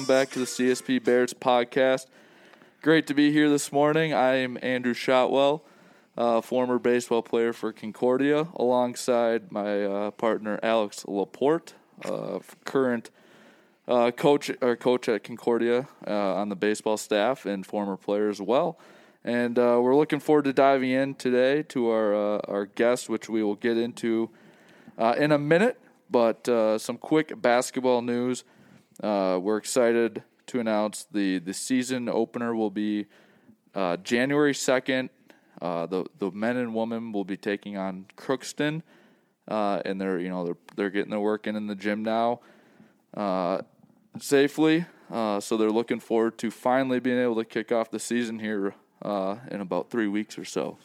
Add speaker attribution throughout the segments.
Speaker 1: Welcome back to the CSP Bears podcast. Great to be here this morning. I am Andrew Shotwell, uh, former baseball player for Concordia, alongside my uh, partner Alex Laporte, uh, current uh, coach or coach at Concordia uh, on the baseball staff and former player as well. And uh, we're looking forward to diving in today to our our guest, which we will get into in a minute. But some quick basketball news. We're excited to announce the the season opener will be uh, January second. Uh, the the men and women will be taking on Crookston, uh, and they're you know they're they're getting their work in in the gym now, uh, safely. Uh, so they're looking forward to finally being able to kick off the season here uh, in about three weeks or so.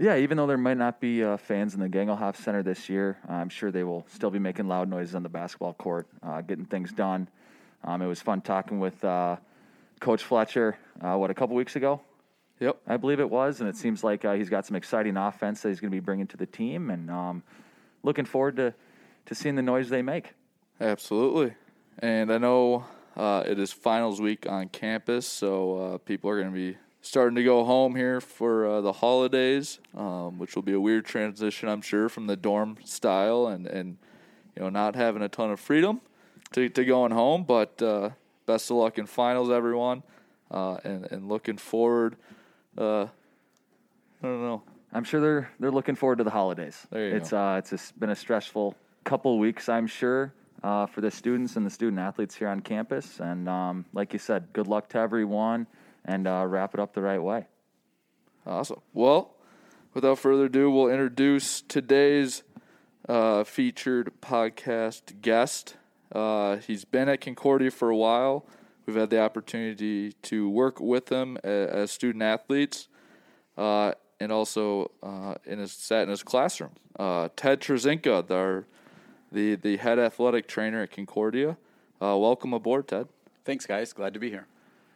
Speaker 2: Yeah, even though there might not be uh, fans in the Gangelhoff Center this year, I'm sure they will still be making loud noises on the basketball court, uh, getting things done. Um, it was fun talking with uh, Coach Fletcher, uh, what, a couple weeks ago?
Speaker 1: Yep.
Speaker 2: I believe it was. And it seems like uh, he's got some exciting offense that he's going to be bringing to the team. And um, looking forward to, to seeing the noise they make.
Speaker 1: Absolutely. And I know uh, it is finals week on campus, so uh, people are going to be starting to go home here for uh, the holidays, um, which will be a weird transition, I'm sure, from the dorm style and, and you know not having a ton of freedom to, to going home. But uh, best of luck in finals, everyone, uh, and and looking forward. Uh, I don't know.
Speaker 2: I'm sure they're they're looking forward to the holidays. It's
Speaker 1: go.
Speaker 2: uh, it's a, been a stressful couple weeks, I'm sure, uh, for the students and the student athletes here on campus. And um, like you said, good luck to everyone, and uh, wrap it up the right way.
Speaker 1: Awesome. Well, without further ado, we'll introduce today's uh, featured podcast guest. Uh, he's been at Concordia for a while. We've had the opportunity to work with him as, as student athletes, uh, and also uh, in his sat in his classroom. Uh, Ted Trzynka, our the the head athletic trainer at Concordia. Uh, welcome aboard, Ted.
Speaker 3: Thanks, guys. Glad to be here.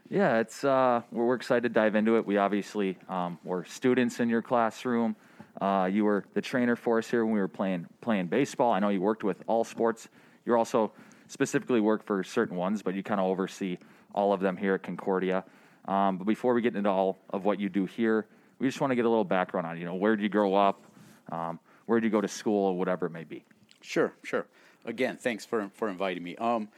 Speaker 2: Yeah, it's uh, we're, we're excited to dive into it. We obviously um, were students in your classroom. Uh, you were the trainer for us here when we were playing playing baseball. I know you worked with all sports. You're also specifically work for certain ones, but you kind of oversee all of them here at Concordia. Um, but before we get into all of what you do here, we just want to get a little background on you know where did you grow up, um, where did you go to school, or whatever it may be.
Speaker 3: Sure, sure. Again, thanks for for inviting me. Um,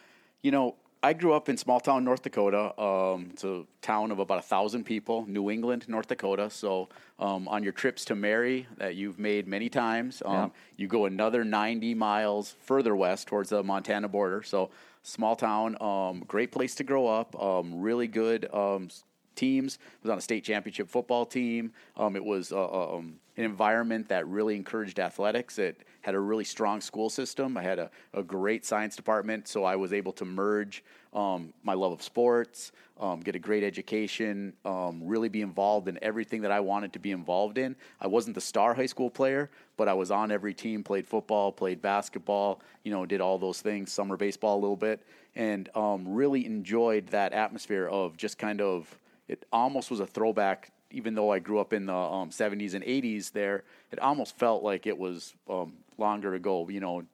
Speaker 3: you know, I grew up in small town North Dakota. Um, it's a town of about a thousand people, New England, North Dakota. So, um, on your trips to Mary that you've made many times, um,
Speaker 2: Yeah.
Speaker 3: you go another 90 miles further west towards the Montana border. So, small town, um, great place to grow up. Um, really good um, teams. Was on a state championship football team. Um, it was uh, um, an environment that really encouraged athletics. It had a really strong school system. I had a, a great science department, so I was able to merge um, my love of sports, um, get a great education, um, really be involved in everything that I wanted to be involved in. I wasn't the star high school player, but I was on every team, played football, played basketball, you know, did all those things, summer baseball a little bit, and um, really enjoyed that atmosphere of just kind of it almost was a throwback even though I grew up in the um, 70s and 80s there, it almost felt like it was um, longer ago, you know,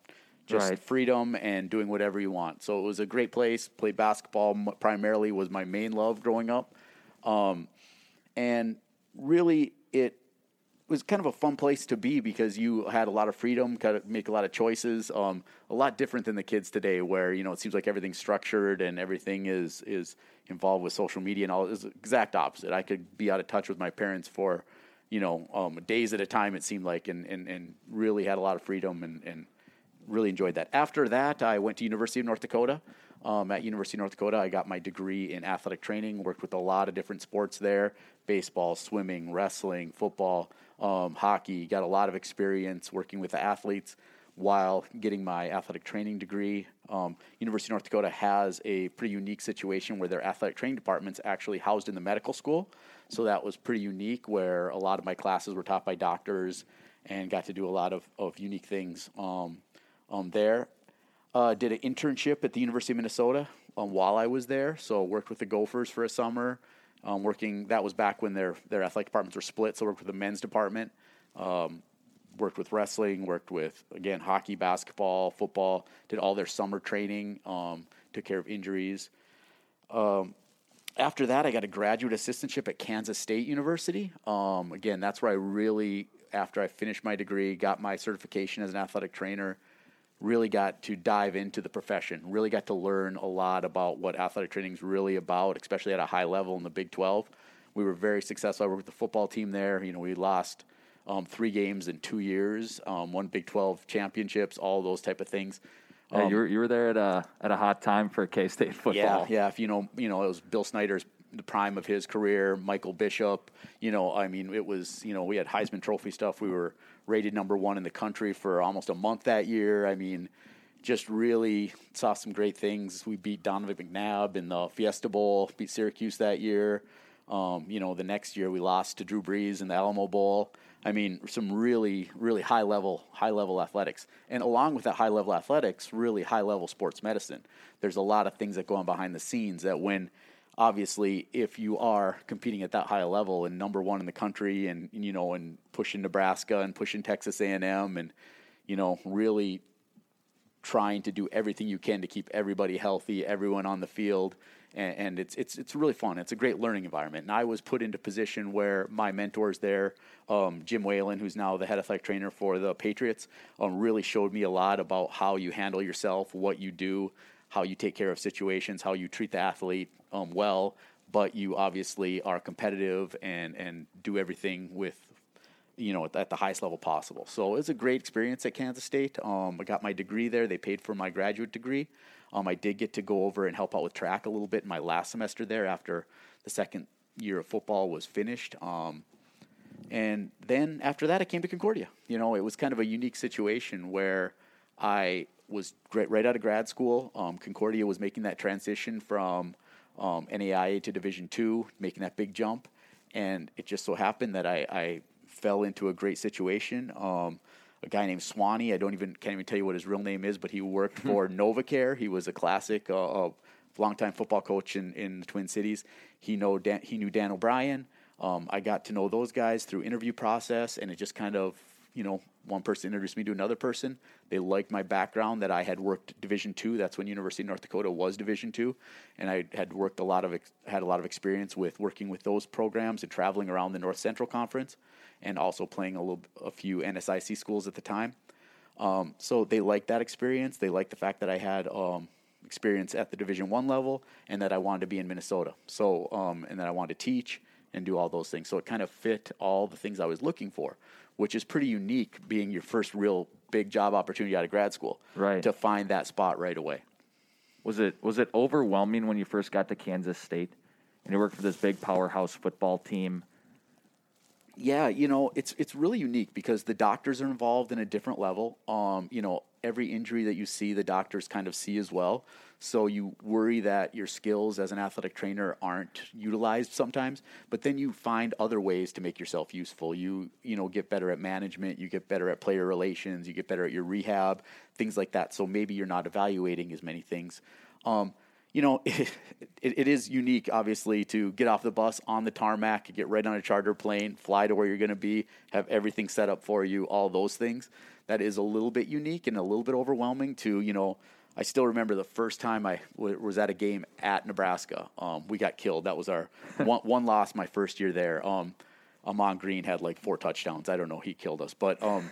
Speaker 3: just
Speaker 2: Right.
Speaker 3: freedom and doing whatever you want. So it was a great place. Played basketball primarily was my main love growing up. Um, and really, it was kind of a fun place to be because you had a lot of freedom, kind of make a lot of choices. Um, a lot different than the kids today, where you know it seems like everything's structured and everything is is involved with social media and all. The exact opposite. I could be out of touch with my parents for you know um, days at a time. It seemed like, and and, and really had a lot of freedom and and really enjoyed that. After that, I went to University of North Dakota. Um, at University of North Dakota, I got my degree in athletic training. Worked with a lot of different sports there: baseball, swimming, wrestling, football, um, hockey. Got a lot of experience working with the athletes while getting my athletic training degree. Um, University of North Dakota has a pretty unique situation where their athletic training department's actually housed in the medical school. So that was pretty unique, where a lot of my classes were taught by doctors and got to do a lot of, of unique things um, um, there. Uh, did an internship at the University of Minnesota um, while I was there. So worked with the Gophers for a summer. Um, working that was back when their their athletic departments were split. So worked with the men's department. Um, worked with wrestling. Worked with again hockey, basketball, football. Did all their summer training. Um, took care of injuries. Um, after that, I got a graduate assistantship at Kansas State University. Um, again, that's where I really, after I finished my degree, got my certification as an athletic trainer, really got to dive into the profession, really got to learn a lot about what athletic training is really about, especially at a high level in the Big 12. We were very successful. I worked with the football team there. You know, we lost um, three games in two years, um, one Big 12 championships, all those type of things.
Speaker 2: Yeah,
Speaker 3: Um,
Speaker 2: you were you were there at a at a hot time for K State football.
Speaker 3: Yeah, yeah. If you know, you know, it was Bill Snyder's the prime of his career. Michael Bishop. You know, I mean, it was. You know, we had Heisman Trophy stuff. We were rated number one in the country for almost a month that year. I mean, just really saw some great things. We beat Donovan McNabb in the Fiesta Bowl. Beat Syracuse that year. Um, you know, the next year we lost to Drew Brees in the Alamo Bowl. I mean, some really, really high level, high level athletics, and along with that high level athletics, really high level sports medicine. There's a lot of things that go on behind the scenes that when, obviously, if you are competing at that high level and number one in the country, and you know, and pushing Nebraska and pushing Texas A&M, and you know, really trying to do everything you can to keep everybody healthy, everyone on the field, and, and, it's it's it's really fun. It's a great learning environment. And I was put into position where my mentors there, um, Jim Whalen, who's now the head athletic trainer for the Patriots, um, really showed me a lot about how you handle yourself, what you do, how you take care of situations, how you treat the athlete um, well. But you obviously are competitive and and do everything with you know, at the highest level possible. So it was a great experience at Kansas State. Um, I got my degree there. They paid for my graduate degree. Um, I did get to go over and help out with track a little bit in my last semester there after the second year of football was finished. Um, and then after that, I came to Concordia. You know, it was kind of a unique situation where I was right, out of grad school. Um, Concordia was making that transition from um, NAIA to Division two, making that big jump. And it just so happened that I, I fell into a great situation. Um, a guy named Swanee, I don't even can't even tell you what his real name is, but he worked for NovaCare. He was a classic, uh, uh, longtime football coach in, in the Twin Cities. He know Dan, he knew Dan O'Brien. Um, I got to know those guys through interview process, and it just kind of you know one person introduced me to another person. They liked my background that I had worked Division two. That's when University of North Dakota was Division two, and I had worked a lot of had a lot of experience with working with those programs and traveling around the North Central Conference, and also playing a little a few NSIC schools at the time. Um, so they liked that experience. They liked the fact that I had um, experience at the Division One level and that I wanted to be in Minnesota. So um, and that I wanted to teach and do all those things. So it kind of fit all the things I was looking for, which is pretty unique, being your first real big job opportunity out of grad school.
Speaker 2: Right.
Speaker 3: To find that spot right away.
Speaker 2: Was it was it overwhelming when you first got to Kansas State and you worked for this big powerhouse football team?
Speaker 3: Yeah, you know, it's it's really unique because the doctors are involved in a different level. Um, you know, every injury that you see, the doctors kind of see as well. So you worry that your skills as an athletic trainer aren't utilized sometimes, but then you find other ways to make yourself useful. You you know get better at management, you get better at player relations, you get better at your rehab, things like that. So maybe you're not evaluating as many things. Um, you know, it, it, it is unique, obviously, to get off the bus on the tarmac, get right on a charter plane, fly to where you're going to be, have everything set up for you, all those things. That is a little bit unique and a little bit overwhelming to, you know, I still remember the first time I w- was at a game at Nebraska. Um, we got killed. That was our one, one loss my first year there. Um, Ahman Green had like four touchdowns. I don't know. He killed us. But um,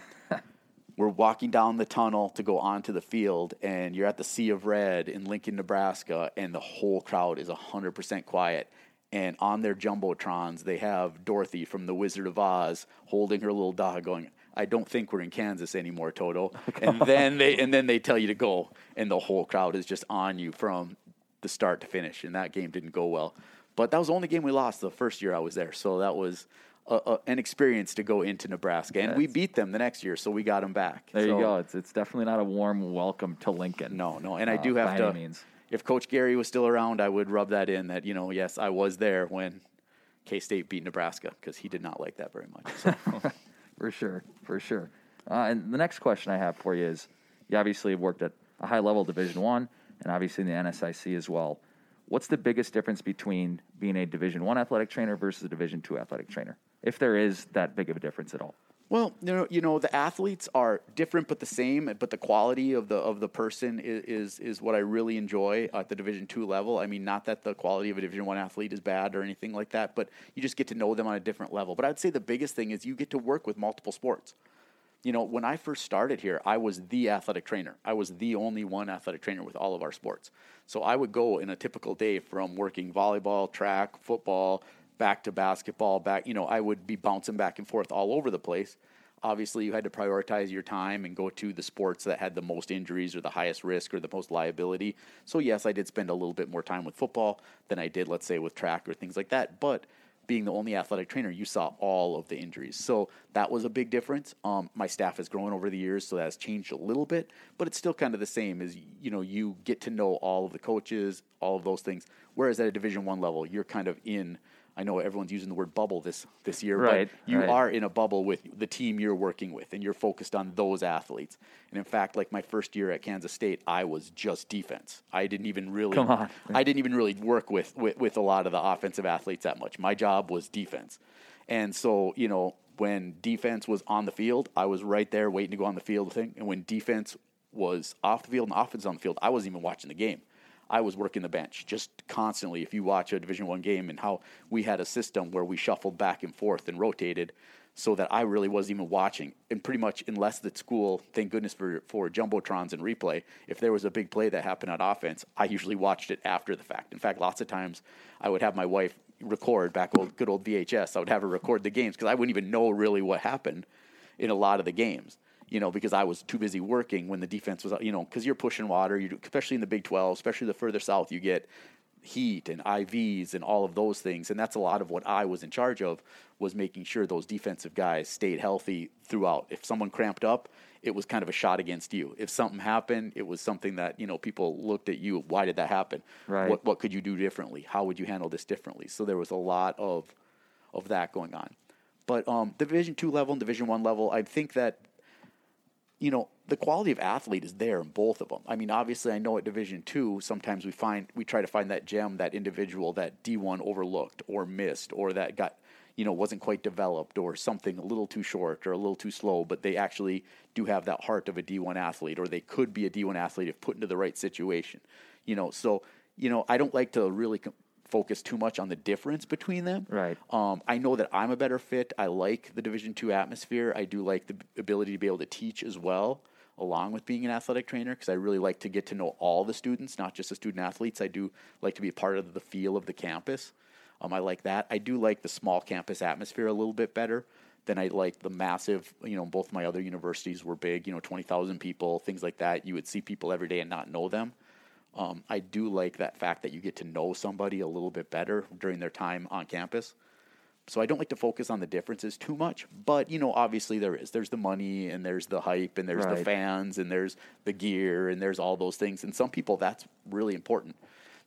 Speaker 3: we're walking down the tunnel to go onto the field, and you're at the Sea of Red in Lincoln, Nebraska, and the whole crowd is 100% quiet. And on their jumbotrons, they have Dorothy from The Wizard of Oz holding her little dog, going, "I don't think we're in Kansas anymore, Toto." Oh, and then they and then they tell you to go, and the whole crowd is just on you from the start to finish. And that game didn't go well, but that was the only game we lost the first year I was there. So that was a, a, an experience to go into Nebraska, and we beat them the next year, so we got them back.
Speaker 2: There
Speaker 3: So-
Speaker 2: you go. It's it's definitely not a warm welcome to Lincoln.
Speaker 3: No, no, and I
Speaker 2: uh,
Speaker 3: do have
Speaker 2: by
Speaker 3: to.
Speaker 2: means.
Speaker 3: If Coach Gary was still around, I would rub that in that you know, yes, I was there when K State beat Nebraska because he did not like that very much. So.
Speaker 2: For sure, for sure. Uh, and the next question I have for you is: You obviously have worked at a high level Division One, and obviously in the NSIC as well. What's the biggest difference between being a Division One athletic trainer versus a Division Two athletic trainer, if there is that big of a difference at all?
Speaker 3: Well, you know, you know, the athletes are different but the same, but the quality of the of the person is is, is what I really enjoy at the Division two level. I mean, not that the quality of a Division one athlete is bad or anything like that, but you just get to know them on a different level. But I'd say the biggest thing is you get to work with multiple sports. You know, when I first started here, I was the athletic trainer. I was the only one athletic trainer with all of our sports. So I would go in a typical day from working volleyball, track, football, back to basketball, back, you know, I would be bouncing back and forth all over the place. Obviously, you had to prioritize your time and go to the sports that had the most injuries or the highest risk or the most liability. So, yes, I did spend a little bit more time with football than I did, let's say, with track or things like that. But being the only athletic trainer, you saw all of the injuries. So that was a big difference. Um, my staff has grown over the years, so that has changed a little bit, but it's still kind of the same as you know you get to know all of the coaches, all of those things. Whereas at a Division One level, you're kind of in I know everyone's using the word bubble this this year,
Speaker 2: right,
Speaker 3: but you
Speaker 2: right.
Speaker 3: are in a bubble with the team you're working with, and you're focused on those athletes. And in fact, like my first year at Kansas State, I was just defense. I didn't even really,
Speaker 2: Come on.
Speaker 3: I didn't even really work with, with with a lot of the offensive athletes that much. My job was defense, and so you know when defense was on the field, I was right there waiting to go on the field thing, and when defense was off the field and offense on the field, I wasn't even watching the game. I was working the bench just constantly. If you watch a Division One game and how we had a system where we shuffled back and forth and rotated, so that I really wasn't even watching. And pretty much, unless the school, thank goodness for for jumbotrons and replay, if there was a big play that happened on offense, I usually watched it after the fact. In fact, lots of times I would have my wife record back old good old VHS. I would have her record the games because I wouldn't even know really what happened in a lot of the games you know, because I was too busy working when the defense was, you know, because you're pushing water, you especially in the Big 12, especially the further south you get, heat and IVs and all of those things, and that's a lot of what I was in charge of was making sure those defensive guys stayed healthy throughout. If someone cramped up, it was kind of a shot against you. If something happened, it was something that you know people looked at you. Why did that happen?
Speaker 2: Right.
Speaker 3: What what could you do differently? How would you handle this differently? So there was a lot of of that going on. But um, Division two level and Division one level, I think that you know the quality of athlete is there in both of them. I mean, obviously, I know at Division two, sometimes we find we try to find that gem, that individual that D one overlooked or missed, or that got you know wasn't quite developed, or something a little too short or a little too slow, but they actually do have that heart of a D one athlete, or they could be a D one athlete if put into the right situation. You know, so you know, I don't like to really. Focus too much on the difference between them.
Speaker 2: Right.
Speaker 3: Um, I know that I'm a better fit. I like the Division two atmosphere. I do like the ability to be able to teach as well, along with being an athletic trainer, because I really like to get to know all the students, not just the student athletes. I do like to be a part of the feel of the campus. Um, I like that. I do like the small campus atmosphere a little bit better than I like the massive. You know, both my other universities were big. You know, twenty thousand people, things like that. You would see people every day and not know them. Um, I do like that fact that you get to know somebody a little bit better during their time on campus. So I don't like to focus on the differences too much, but you know, obviously there is. There's the money and there's the hype and there's the fans and there's the gear and there's all those things. And some people that's really important.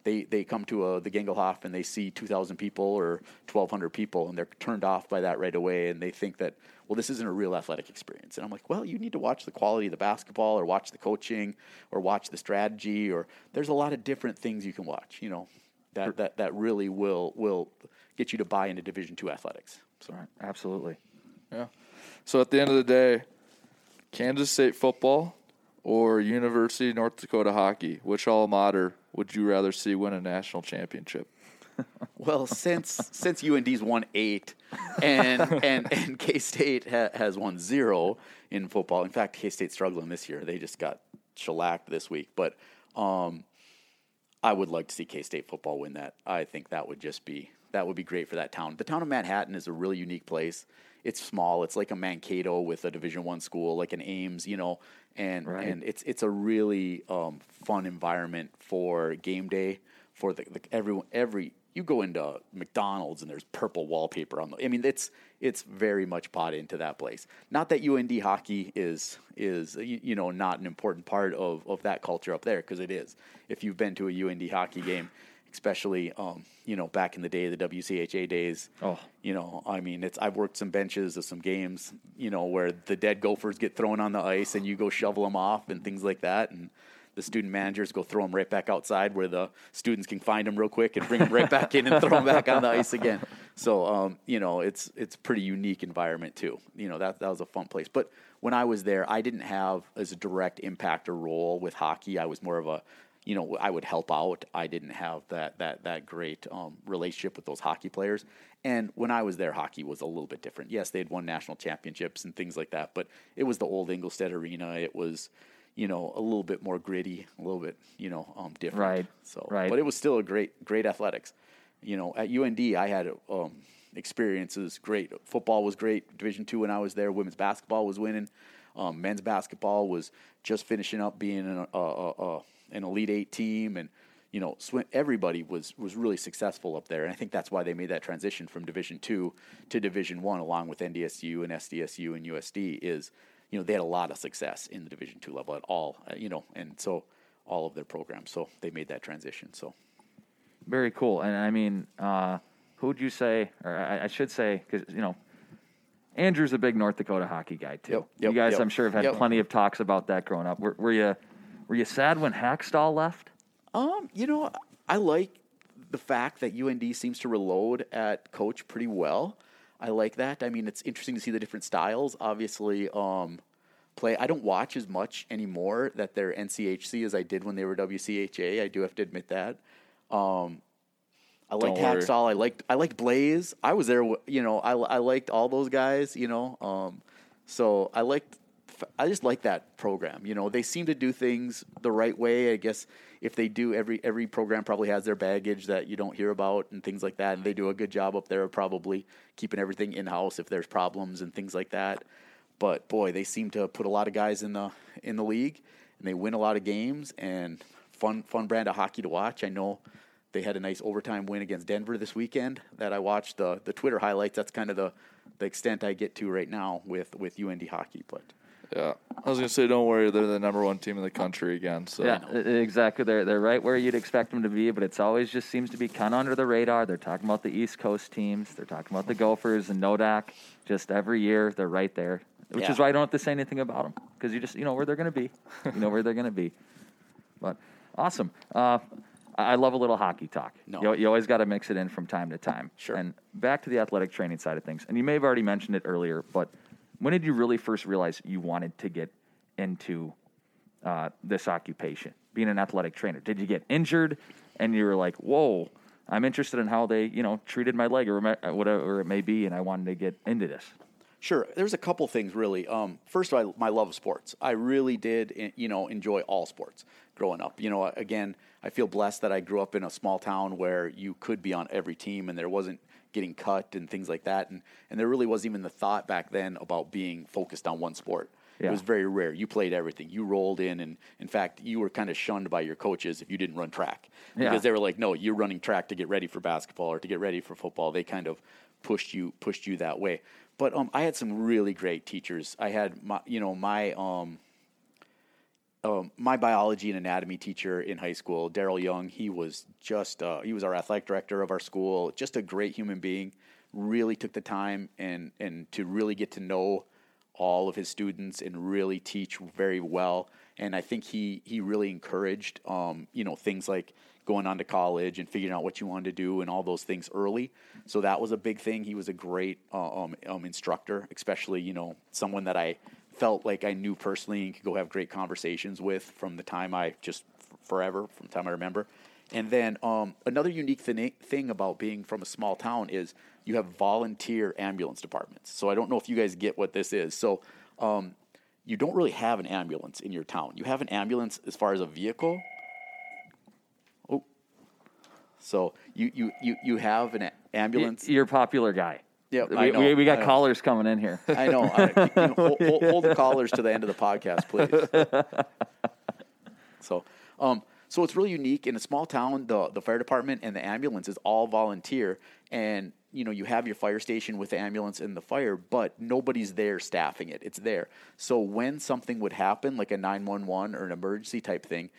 Speaker 3: They they come to a, the Gangelhoff and they see 2,000 people or 1,200 people and they're turned off by that right away and they think that well this isn't a real athletic experience. And I'm like, well, you need to watch the quality of the basketball or watch the coaching or watch the strategy or there's a lot of different things you can watch. You know that that that really will will get you to buy into Division two athletics. So
Speaker 2: Absolutely.
Speaker 1: Yeah. So at the end of the day, Kansas State football or University of North Dakota hockey, which alma mater would you rather see win a national championship?
Speaker 3: Well, since since UND's won eight, and and and K State ha- has won zero in football. In fact, K State's struggling this year. They just got shellacked this week. But um, I would like to see K State football win that. I think that would just be that would be great for that town. The town of Manhattan is a really unique place. It's small. It's like a Mankato with a Division One school, like an Ames, you know, and
Speaker 2: Right.
Speaker 3: and it's it's a really um, fun environment for game day for the, the everyone every you go into McDonald's and there's purple wallpaper on the I mean it's it's very much bought into that place. Not that UND hockey is is you, know not an important part of of that culture up there because it is. If you've been to a UND hockey game, especially um, you know back in the day the WCHA days,
Speaker 2: Oh.
Speaker 3: you know, I mean, it's I've worked some benches of some games, you know, where the dead gophers get thrown on the ice and you go shovel them off and things like that, and the student managers go throw them right back outside where the students can find them real quick and bring them right back in and throw them back on the ice again. So um, you know, it's it's pretty unique environment too. You know that that was a fun place. But when I was there, I didn't have as a direct impact or role with hockey. I was more of a you know, I would help out. I didn't have that that that great um, relationship with those hockey players. And when I was there, hockey was a little bit different. Yes, they had won national championships and things like that, but it was the old Engelstad Arena. It was, you know, a little bit more gritty, a little bit, you know, um, different.
Speaker 2: Right.
Speaker 3: So,
Speaker 2: right.
Speaker 3: but it was still a great, great athletics. You know, at UND, I had um, experiences. Great football was great. Division two when I was there. Women's basketball was winning. Um, men's basketball was just finishing up being an, uh, uh, uh, an elite eight team, and you know, everybody was was really successful up there. And I think that's why they made that transition from Division two to Division one, along with NDSU and SDSU and USD. Is you know they had a lot of success in the Division two level at all. Uh, you know, and so all of their programs. So they made that transition. So
Speaker 2: Very cool. And I mean, uh, who would you say, or I, I should say, because you know, Andrew's a big North Dakota hockey guy too.
Speaker 3: Yep,
Speaker 2: you guys,
Speaker 3: yep,
Speaker 2: I'm sure, have had
Speaker 3: yep.
Speaker 2: plenty of talks about that growing up. Were, were you, were you sad when Hakstol left?
Speaker 3: Um, you know, I like the fact that UND seems to reload at coach pretty well. I like that. I mean, it's interesting to see the different styles. Obviously, um, play. I don't watch as much anymore that they're NCHC as I did when they were WCHA. I do have to admit that. Um, I liked
Speaker 1: worry.
Speaker 3: Hakstol. I liked I liked Blais. I was there. You know, I I liked all those guys. You know, um, so I liked. I just like that program. You know, they seem to do things the right way. I guess if they do, every every program probably has their baggage that you don't hear about and things like that. And they do a good job up there probably keeping everything in house if there's problems and things like that. But boy, they seem to put a lot of guys in the in the league, and they win a lot of games and fun fun brand of hockey to watch. I know they had a nice overtime win against Denver this weekend that I watched the the Twitter highlights. That's kind of the the extent I get to right now with with UND hockey. But
Speaker 1: Yeah, I was gonna say, don't worry, they're the number one team in the country again. So
Speaker 2: Yeah, exactly. They're they're right where you'd expect them to be, but it's always just seems to be kind of under the radar. They're talking about the East Coast teams. They're talking about the Gophers and Nodak. Just every year, they're right there, which
Speaker 3: Yeah.
Speaker 2: is why I don't have to say anything about them because you just you know where they're going to be. You know where they're going to be. But awesome. Uh, I I love a little hockey talk.
Speaker 3: No.
Speaker 2: You, you always got to mix it in from time to time.
Speaker 3: Sure.
Speaker 2: And back to the athletic training side of things. And you may have already mentioned it earlier, but when did you really first realize you wanted to get into uh, this occupation, being an athletic trainer? Did you get injured and you were like, whoa, I'm interested in how they, you know, treated my leg or whatever it may be, and I wanted to get into this?
Speaker 3: Sure. There's a couple things really. Um, first of all, my love of sports. I really did, eh, you know, enjoy all sports growing up. You know, again, I feel blessed that I grew up in a small town where you could be on every team and there wasn't getting cut and things like that. And, and there really wasn't even the thought back then about being focused on one sport. It was very rare. You played everything. You rolled in, and in fact, you were kind of shunned by your coaches if you didn't run track
Speaker 2: Yeah.
Speaker 3: because they were like, "No, you're running track to get ready for basketball or to get ready for football." They kind of pushed you pushed you that way. But um, I had some really great teachers. I had my, you know, my um, um, my biology and anatomy teacher in high school, Daryl Young. He was just uh, he was our athletic director of our school. Just a great human being. Really took the time and and to really get to know all of his students and really teach very well. And I think he he really encouraged um, you know things like going on to college and figuring out what you wanted to do and all those things early. So that was a big thing. He was a great uh, um, um, instructor, especially you know someone that I felt like I knew personally and could go have great conversations with from the time I just forever from the time I remember. And then um, another unique thing, thing about being from a small town is you have volunteer ambulance departments. So I don't know if you guys get what this is. So um, you don't really have an ambulance in your town. You have an ambulance as far as a vehicle. Oh, so you you you you have an ambulance.
Speaker 2: You're a popular guy.
Speaker 3: Yep,
Speaker 2: we, we, we got callers coming in here.
Speaker 3: I know. I, you know, hold, hold, hold the callers to the end of the podcast, please. So, um, so it's really unique in a small town. The the fire department and the ambulance is all volunteer, and you know you have your fire station with the ambulance and the fire, but nobody's there staffing it. It's there. So when something would happen, like a nine one one or an emergency type thing,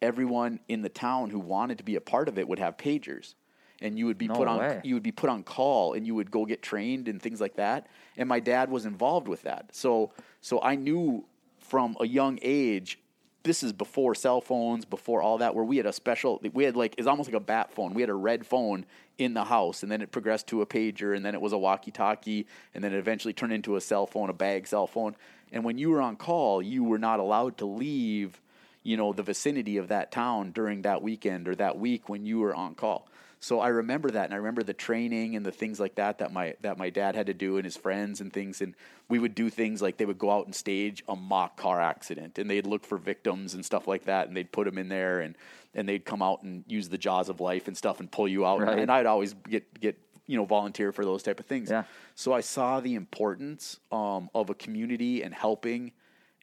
Speaker 3: everyone in the town who wanted to be a part of it would have pagers. And you would be
Speaker 2: No
Speaker 3: put on you would be put on call and you would go get trained and things like that. And my dad was involved with that. So so I knew from a young age this is before cell phones, before all that, where we had a special, we had like, it's almost like a bat phone. We had a red phone in the house, and then it progressed to a pager, and then it was a walkie talkie, and then it eventually turned into a cell phone, a bag cell phone. And when you were on call, you were not allowed to leave, you know, the vicinity of that town during that weekend or that week when you were on call. So I remember that, and I remember the training and the things like that that my that my dad had to do and his friends and things. And we would do things like they would go out and stage a mock car accident, and they'd look for victims and stuff like that, and they'd put them in there, and and they'd come out and use the jaws of life and stuff and pull you out.
Speaker 2: Right.
Speaker 3: And I'd always get get you know volunteer for those type of things.
Speaker 2: Yeah.
Speaker 3: So I saw the importance um, of a community and helping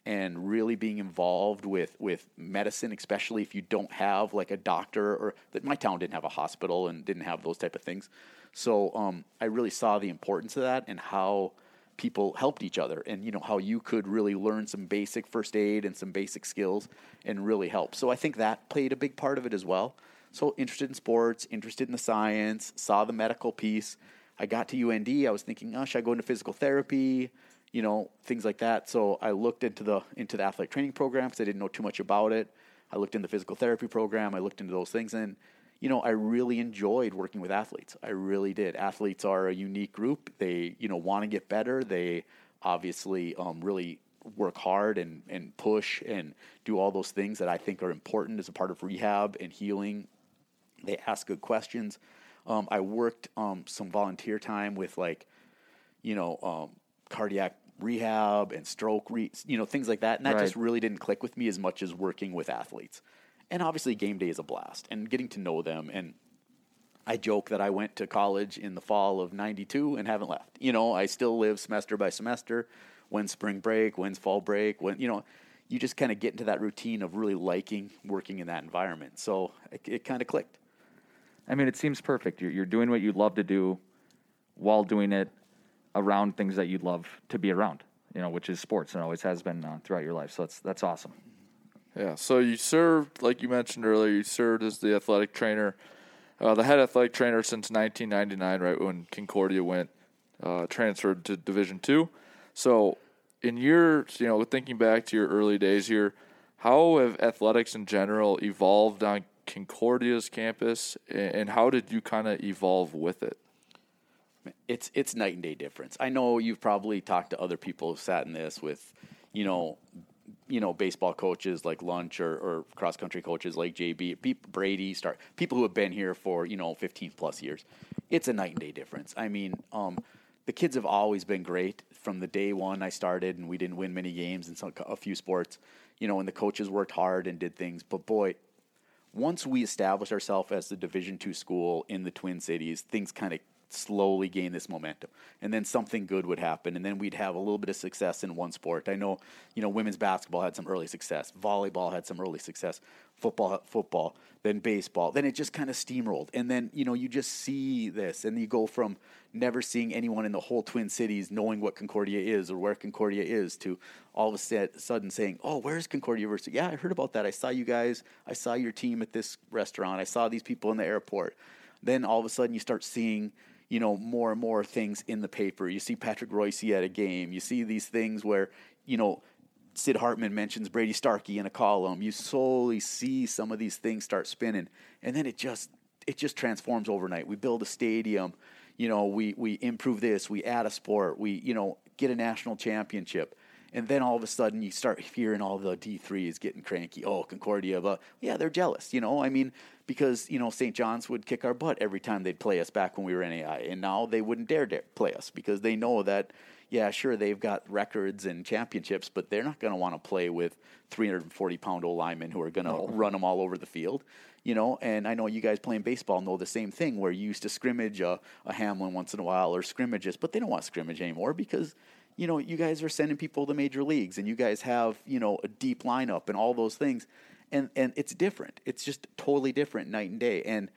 Speaker 3: and really being involved with with medicine, especially if you don't have like a doctor or that my town didn't have a hospital and didn't have those type of things. So um, I really saw the importance of that and how people helped each other and you know how you could really learn some basic first aid and some basic skills and really help. So I think that played a big part of it as well. So interested in sports, interested in the science, saw the medical piece. I got to UND. I was thinking, oh, should I go into physical therapy? You know, things like that. So I looked into the into the athletic training program because I didn't know too much about it. I looked in the physical therapy program. I looked into those things, and you know, I really enjoyed working with athletes. I really did. Athletes are a unique group. They, you know, want to get better. They obviously um, really work hard and, and push and do all those things that I think are important as a part of rehab and healing. They ask good questions. Um, I worked um, some volunteer time with like, you know, um, cardiac rehab and stroke, re- you know, things like that. And that
Speaker 2: Right.
Speaker 3: just really didn't click with me as much as working with athletes. And obviously, game day is a blast and getting to know them. And I joke that I went to college in the fall of 92 and haven't left. You know, I still live semester by semester. When's spring break? When's fall break? When, you know, you just kind of get into that routine of really liking working in that environment. So it, it kind of clicked.
Speaker 2: I mean, it seems perfect. You're, you're doing what you love to do while doing it around things that you love to be around, you know, which is sports and always has been uh, throughout your life. So that's, that's awesome.
Speaker 1: Yeah. So you served, like you mentioned earlier, you served as the athletic trainer, uh, the head athletic trainer since 1999, right when Concordia went uh, transferred to Division Two. So, in your, you know, thinking back to your early days here, how have athletics in general evolved on Concordia's campus, and how did you kind of evolve with it?
Speaker 3: It's it's night and day difference. I know you've probably talked to other people who've sat in this with, you know, you know, baseball coaches like Lunch or, or cross country coaches like JB, Brady, start people who have been here for you know 15 plus years. It's a night and day difference. I mean, um, the kids have always been great from the day one I started, and we didn't win many games in some, a few sports, you know, and the coaches worked hard and did things. But boy, once we established ourselves as the Division two school in the Twin Cities, things kind of slowly gain this momentum, and then something good would happen, and then we'd have a little bit of success in one sport. I know, you know, women's basketball had some early success, volleyball had some early success, football, football, then baseball, then it just kind of steamrolled, and then you know you just see this, and you go from never seeing anyone in the whole Twin Cities knowing what Concordia is or where Concordia is to all of a sudden saying, "Oh, where's Concordia University? Yeah, I heard about that. I saw you guys. I saw your team at this restaurant. I saw these people in the airport." Then all of a sudden you start seeing, you know, more and more things in the paper. You see Patrick Reusse at a game. You see these things where, you know, Sid Hartman mentions Brady Starkey in a column. You slowly see some of these things start spinning, and then it just it just transforms overnight. We build a stadium, you know, we we improve this, we add a sport, we you know get a national championship, and then all of a sudden you start hearing all the D threes getting cranky. Oh, Concordia, but yeah, they're jealous, you know. I mean, because you know St. John's would kick our butt every time they'd play us back when we were in AI. and now they wouldn't dare, dare play us because they know that yeah, sure, they've got records and championships, but they're not going to want to play with 340 pound old linemen who are going to run them all over the field, you know. And I know you guys playing baseball know the same thing, where you used to scrimmage a, a Hamline once in a while or scrimmages, but they don't want scrimmage anymore because you know you guys are sending people to major leagues and you guys have you know a deep lineup and all those things, and and it's different. It's just totally different night and day, and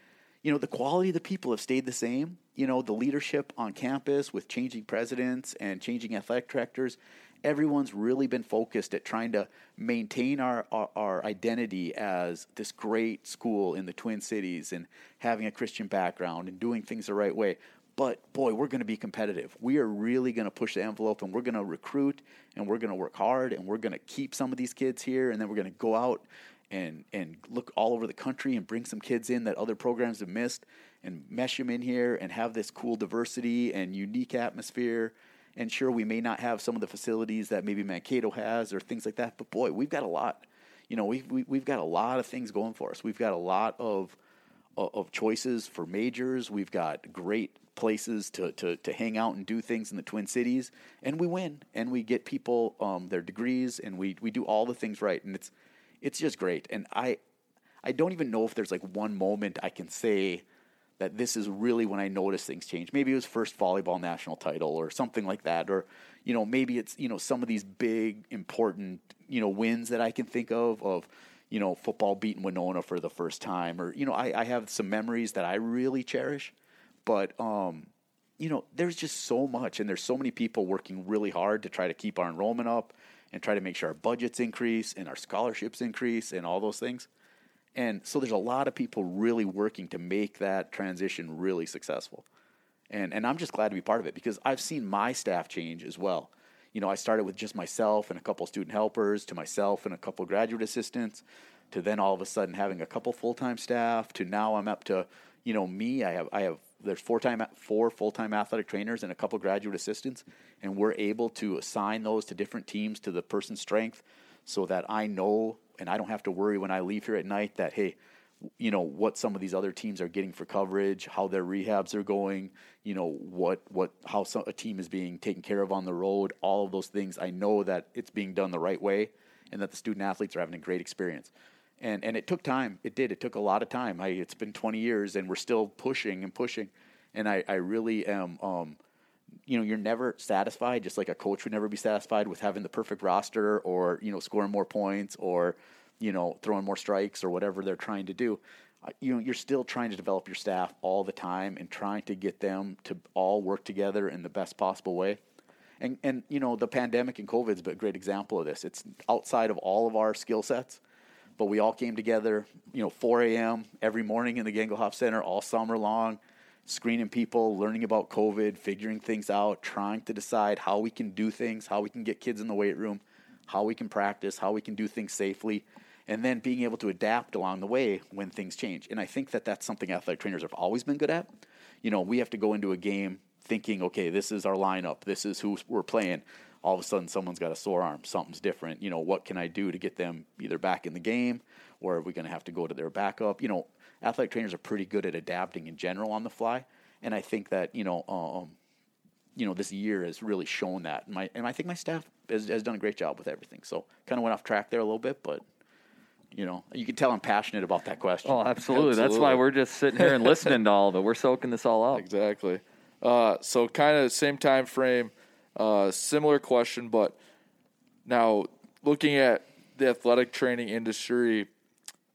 Speaker 3: you know the quality of the people have stayed the same. You know the leadership on campus with changing presidents and changing athletic directors everyone's really been focused at trying to maintain our, our, our identity as this great school in the twin cities and having a christian background and doing things the right way But boy, we're going to be competitive. We are really going to push the envelope and we're going to recruit and we're going to work hard and we're going to keep some of these kids here and then we're going to go out and and look all over the country and bring some kids in that other programs have missed and mesh them in here and have this cool diversity and unique atmosphere. And sure, we may not have some of the facilities that maybe Mankato has or things like that, but boy, we've got a lot. You know, we've, we, we've got a lot of things going for us. We've got a lot of, of choices for majors. We've got great places to, to, to hang out and do things in the Twin Cities, and we win, and we get people um, their degrees, and we, we do all the things right, and it's it's just great. And I I don't even know if there's like one moment I can say that this is really when I noticed things change. Maybe it was first volleyball national title or something like that, or you know maybe it's you know some of these big important you know wins that I can think of of you know football beating Winona for the first time, or you know I, I have some memories that I really cherish, but um, you know there's just so much and there's so many people working really hard to try to keep our enrollment up and try to make sure our budgets increase and our scholarships increase and all those things. And so there's a lot of people really working to make that transition really successful. And, and I'm just glad to be part of it because I've seen my staff change as well. You know, I started with just myself and a couple student helpers to myself and a couple graduate assistants to then all of a sudden having a couple full-time staff to now I'm up to, you know, me, I have I have there's four time four full time athletic trainers and a couple graduate assistants, and we're able to assign those to different teams to the person's strength, so that I know and I don't have to worry when I leave here at night that hey, you know what some of these other teams are getting for coverage, how their rehabs are going, you know what what how some, a team is being taken care of on the road, all of those things. I know that it's being done the right way, and that the student athletes are having a great experience and and it took time. It did. It took a lot of time. I, it's been 20 years, and we're still pushing and pushing. And I, I really am. Um, you know, you're never satisfied. Just like a coach would never be satisfied with having the perfect roster, or you know, scoring more points, or you know, throwing more strikes, or whatever they're trying to do. You know, you're still trying to develop your staff all the time and trying to get them to all work together in the best possible way. And and you know, the pandemic and COVID is a great example of this. It's outside of all of our skill sets but we all came together, you know, 4 a.m. every morning in the Gangelhoff Center all summer long, screening people, learning about COVID, figuring things out, trying to decide how we can do things, how we can get kids in the weight room, how we can practice, how we can do things safely, and then being able to adapt along the way when things change. And I think that that's something athletic trainers have always been good at. You know, we have to go into a game thinking, okay, this is our lineup, this is who we're playing all of a sudden someone's got a sore arm, something's different. You know, what can I do to get them either back in the game or are we going to have to go to their backup? You know, athletic trainers are pretty good at adapting in general on the fly. And I think that, you know, um, you know, this year has really shown that. And, my, and I think my staff has, has done a great job with everything. So kind of went off track there a little bit, but you know, you can tell I'm passionate about that question.
Speaker 2: Oh, absolutely. absolutely. That's why we're just sitting here and listening to all of it. We're soaking this all up.
Speaker 1: Exactly. Uh, so kind of same time frame. Uh, similar question, but now looking at the athletic training industry,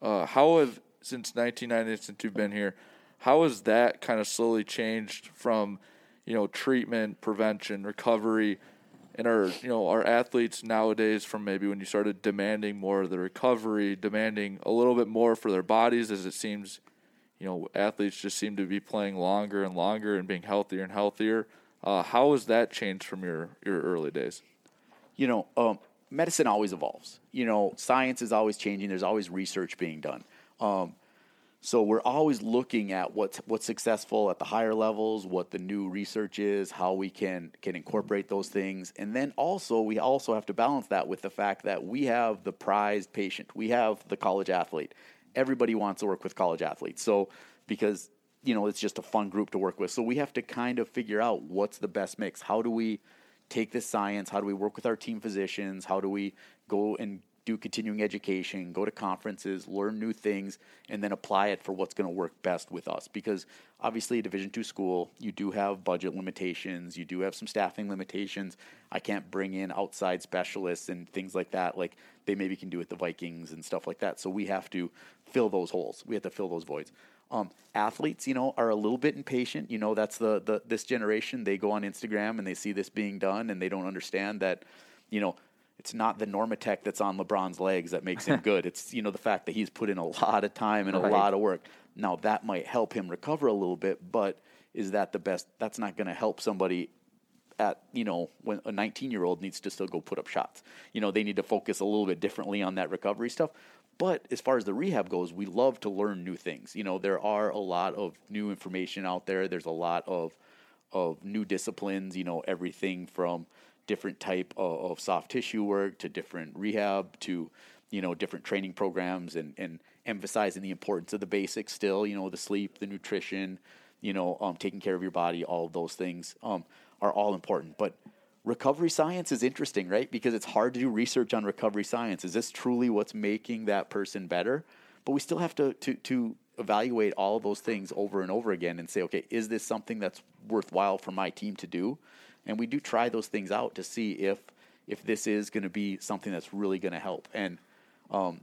Speaker 1: uh, how have since 1990 since you've been here, how has that kind of slowly changed from you know treatment, prevention, recovery, and our you know our athletes nowadays from maybe when you started demanding more of the recovery, demanding a little bit more for their bodies, as it seems, you know athletes just seem to be playing longer and longer and being healthier and healthier. Uh, how has that changed from your, your early days?
Speaker 3: You know, um, medicine always evolves. You know, science is always changing. There's always research being done. Um, so we're always looking at what's what's successful at the higher levels, what the new research is, how we can can incorporate those things, and then also we also have to balance that with the fact that we have the prized patient, we have the college athlete. Everybody wants to work with college athletes, so because you know, it's just a fun group to work with. So we have to kind of figure out what's the best mix. How do we take this science? How do we work with our team physicians? How do we go and do continuing education, go to conferences, learn new things, and then apply it for what's going to work best with us. Because obviously, a Division two school, you do have budget limitations, you do have some staffing limitations. I can't bring in outside specialists and things like that, like they maybe can do with the Vikings and stuff like that. So we have to fill those holes. We have to fill those voids. Um, athletes, you know, are a little bit impatient. You know, that's the, the this generation. They go on Instagram and they see this being done, and they don't understand that, you know, it's not the Normatec that's on LeBron's legs that makes him good. It's you know the fact that he's put in a lot of time and a lot of work. Now that might help him recover a little bit, but is that the best? That's not going to help somebody at you know when a 19 year old needs to still go put up shots. You know they need to focus a little bit differently on that recovery stuff. But as far as the rehab goes, we love to learn new things. You know there are a lot of new information out there. There's a lot of of new disciplines. You know everything from different type of, of soft tissue work to different rehab to you know different training programs and and emphasizing the importance of the basics still. You know the sleep, the nutrition, you know um, taking care of your body, all of those things. Um, are all important. But recovery science is interesting, right? Because it's hard to do research on recovery science. Is this truly what's making that person better? But we still have to to to evaluate all of those things over and over again and say, okay, is this something that's worthwhile for my team to do? And we do try those things out to see if if this is going to be something that's really going to help. And um,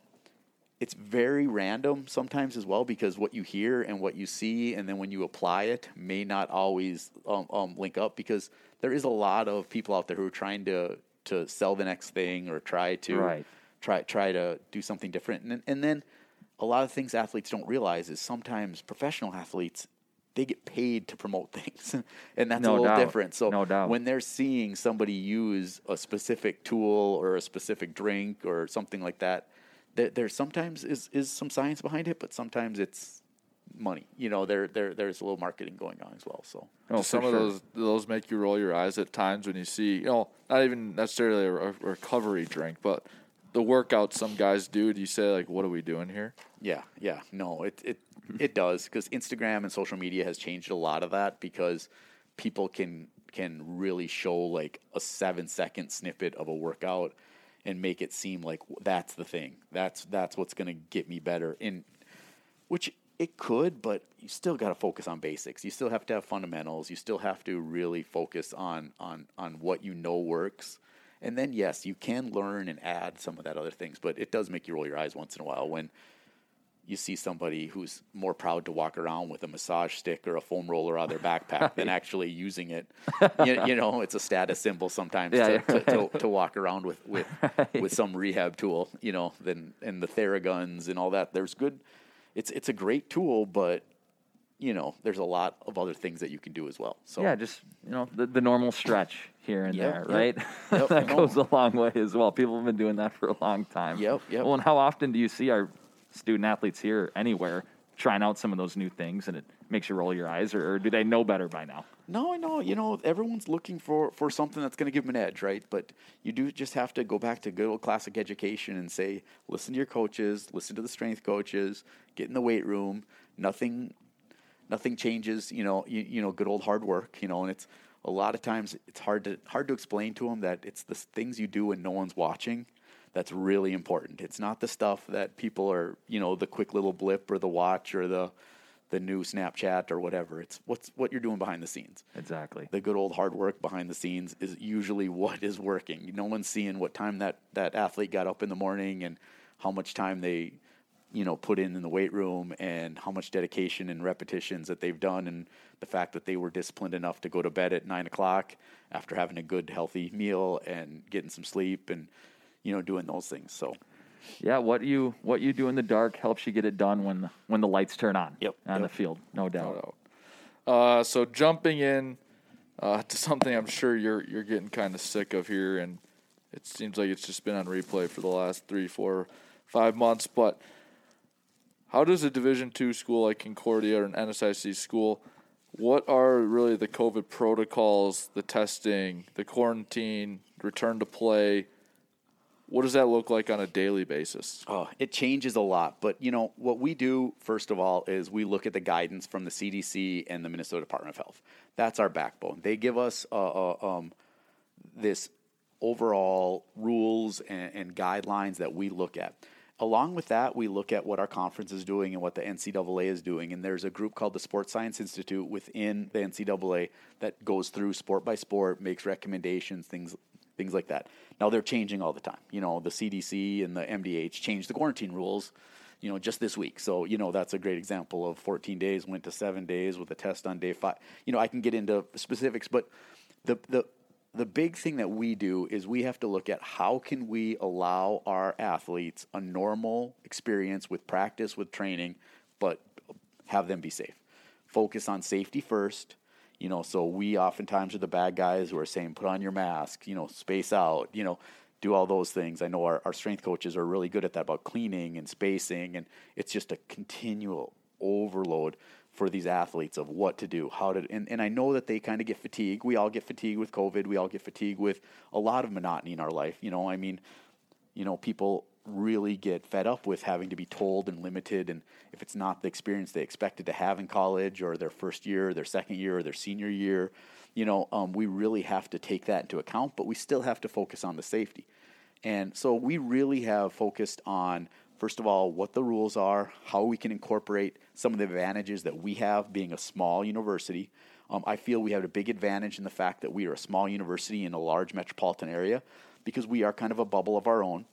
Speaker 3: it's very random sometimes as well because what you hear and what you see and then when you apply it may not always um, um, link up because there is a lot of people out there who are trying to to sell the next thing or try to
Speaker 2: Right.
Speaker 3: try try to do something different and and then a lot of things athletes don't realize is sometimes professional athletes they get paid to promote things and that's a little
Speaker 2: doubt.
Speaker 3: different so
Speaker 2: No
Speaker 3: when they're seeing somebody use a specific tool or a specific drink or something like that, there, there sometimes is, is some science behind it, but sometimes it's money. You know, there there there's a little marketing going on as well. So
Speaker 2: Oh,
Speaker 1: Some
Speaker 2: for
Speaker 1: of
Speaker 2: sure.
Speaker 1: those those make you roll your eyes at times when you see, you know, not even necessarily a, a recovery drink, but the workouts some guys do. Do you say like, what are we doing here?
Speaker 3: yeah, yeah, no, it it it does because Instagram and social media has changed a lot of that because people can can really show like a seven second snippet of a workout and make it seem like that's the thing. That's that's what's going to get me better. In which it could, but you still got to focus on basics. You still have to have fundamentals. You still have to really focus on on on what you know works. And then yes, you can learn and add some of that other things, but it does make you roll your eyes once in a while when you see somebody who's more proud to walk around with a massage stick or a foam roller on their backpack than actually using it. You, you know, it's a status symbol sometimes
Speaker 2: Yeah,
Speaker 3: to,
Speaker 2: yeah,
Speaker 3: to, to, to walk around with with, with some rehab tool. You know, then and the Theraguns and all that. There's good. It's it's a great tool, but you know, there's a lot of other things that you can do as well. So
Speaker 2: Yeah, just you know the, the normal stretch here and
Speaker 3: Yep,
Speaker 2: there,
Speaker 3: yep.
Speaker 2: right?
Speaker 3: Yep,
Speaker 2: that goes a long way as well. People have been doing that for a long time.
Speaker 3: Yep, yep.
Speaker 2: Well, and how often do you see our student athletes here anywhere trying out some of those new things, and it makes you roll your eyes, or, or do they know better by now?
Speaker 3: No, I know. You know, everyone's looking for, for something that's going to give them an edge, right? But you do just have to go back to good old classic education and say, listen to your coaches, listen to the strength coaches, get in the weight room. Nothing, nothing changes. You know, you, you know, good old hard work. You know, and it's a lot of times it's hard to hard to explain to them that it's the things you do when no one's watching that's really important. It's not the stuff that people are, you know, the quick little blip or the watch or the the new Snapchat or whatever. It's what's what you're doing behind the scenes
Speaker 2: Exactly.
Speaker 3: the good old hard work behind the scenes is usually what is working. No one's seeing what time that, that athlete got up in the morning and how much time they, you know, put in in the weight room and how much dedication and repetitions that they've done and the fact that they were disciplined enough to go to bed at nine o'clock after having a good healthy meal and getting some sleep and, you know, doing those things. So
Speaker 2: Yeah, what you what you do in the dark helps you get it done when the, when the lights turn on.
Speaker 3: Yep,
Speaker 2: On
Speaker 3: yep.
Speaker 2: the field, no doubt.
Speaker 1: No doubt. Uh, so jumping in uh, to something I'm sure you're you're getting kind of sick of here, and it seems like it's just been on replay for the last three, four, five months. But how does a Division two school like Concordia or an NSIC school? What are really the COVID protocols, the testing, the quarantine, return to play? What does that look like on a daily basis?
Speaker 3: Oh, it changes a lot. But, you know, what we do, first of all, is we look at the guidance from the CDC and the Minnesota Department of Health. That's our backbone. They give us uh, uh, um, this overall rules and, and guidelines that we look at. Along with that, we look at what our conference is doing and what the NCAA is doing. And there's a group called the Sports Science Institute within the NCAA that goes through sport by sport, makes recommendations, things things like that. Now they're changing all the time. You know, the CDC and the MDH changed the quarantine rules. You know, just this week. So you know that's a great example of 14 days went to seven days with a test on day five. You know, I can get into specifics, but the the the big thing that we do is we have to look at how can we allow our athletes a normal experience with practice with training but have them be safe focus on safety first. You know, so we oftentimes are the bad guys who are saying, put on your mask, you know, space out, you know, do all those things. I know our, our strength coaches are really good at that about cleaning and spacing, and it's just a continual overload for these athletes of what to do, how to, and, and I know that they kind of get fatigued. We all get fatigued with COVID. We all get fatigued with a lot of monotony in our life. You know, I mean, you know, people really get fed up with having to be told and limited. And if it's not the experience they expected to have in college or their first year, or their second year, or their senior year, you know, um, we really have to take that into account, but we still have to focus on the safety. And so we really have focused on first of all, what the rules are, how we can incorporate some of the advantages that we have being a small university. Um, I feel we have a big advantage in the fact that we are a small university in a large metropolitan area because we are kind of a bubble of our own.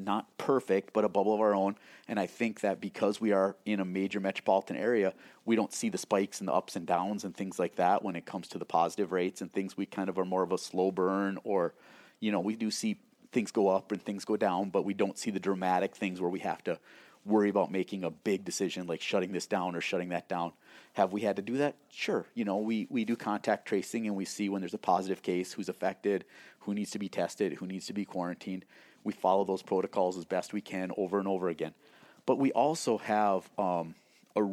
Speaker 3: Not perfect, but a bubble of our own. And I think that because we are in a major metropolitan area, we don't see the spikes and the ups and downs and things like that when it comes to the positive rates and things. We kind of are more of a slow burn, or, you know, we do see things go up and things go down, but we don't see the dramatic things where we have to worry about making a big decision like shutting this down or shutting that down. Have we had to do that? Sure. You know, we, we do contact tracing and we see when there's a positive case, who's affected, who needs to be tested, who needs to be quarantined. We follow those protocols as best we can over and over again. But we also have um, a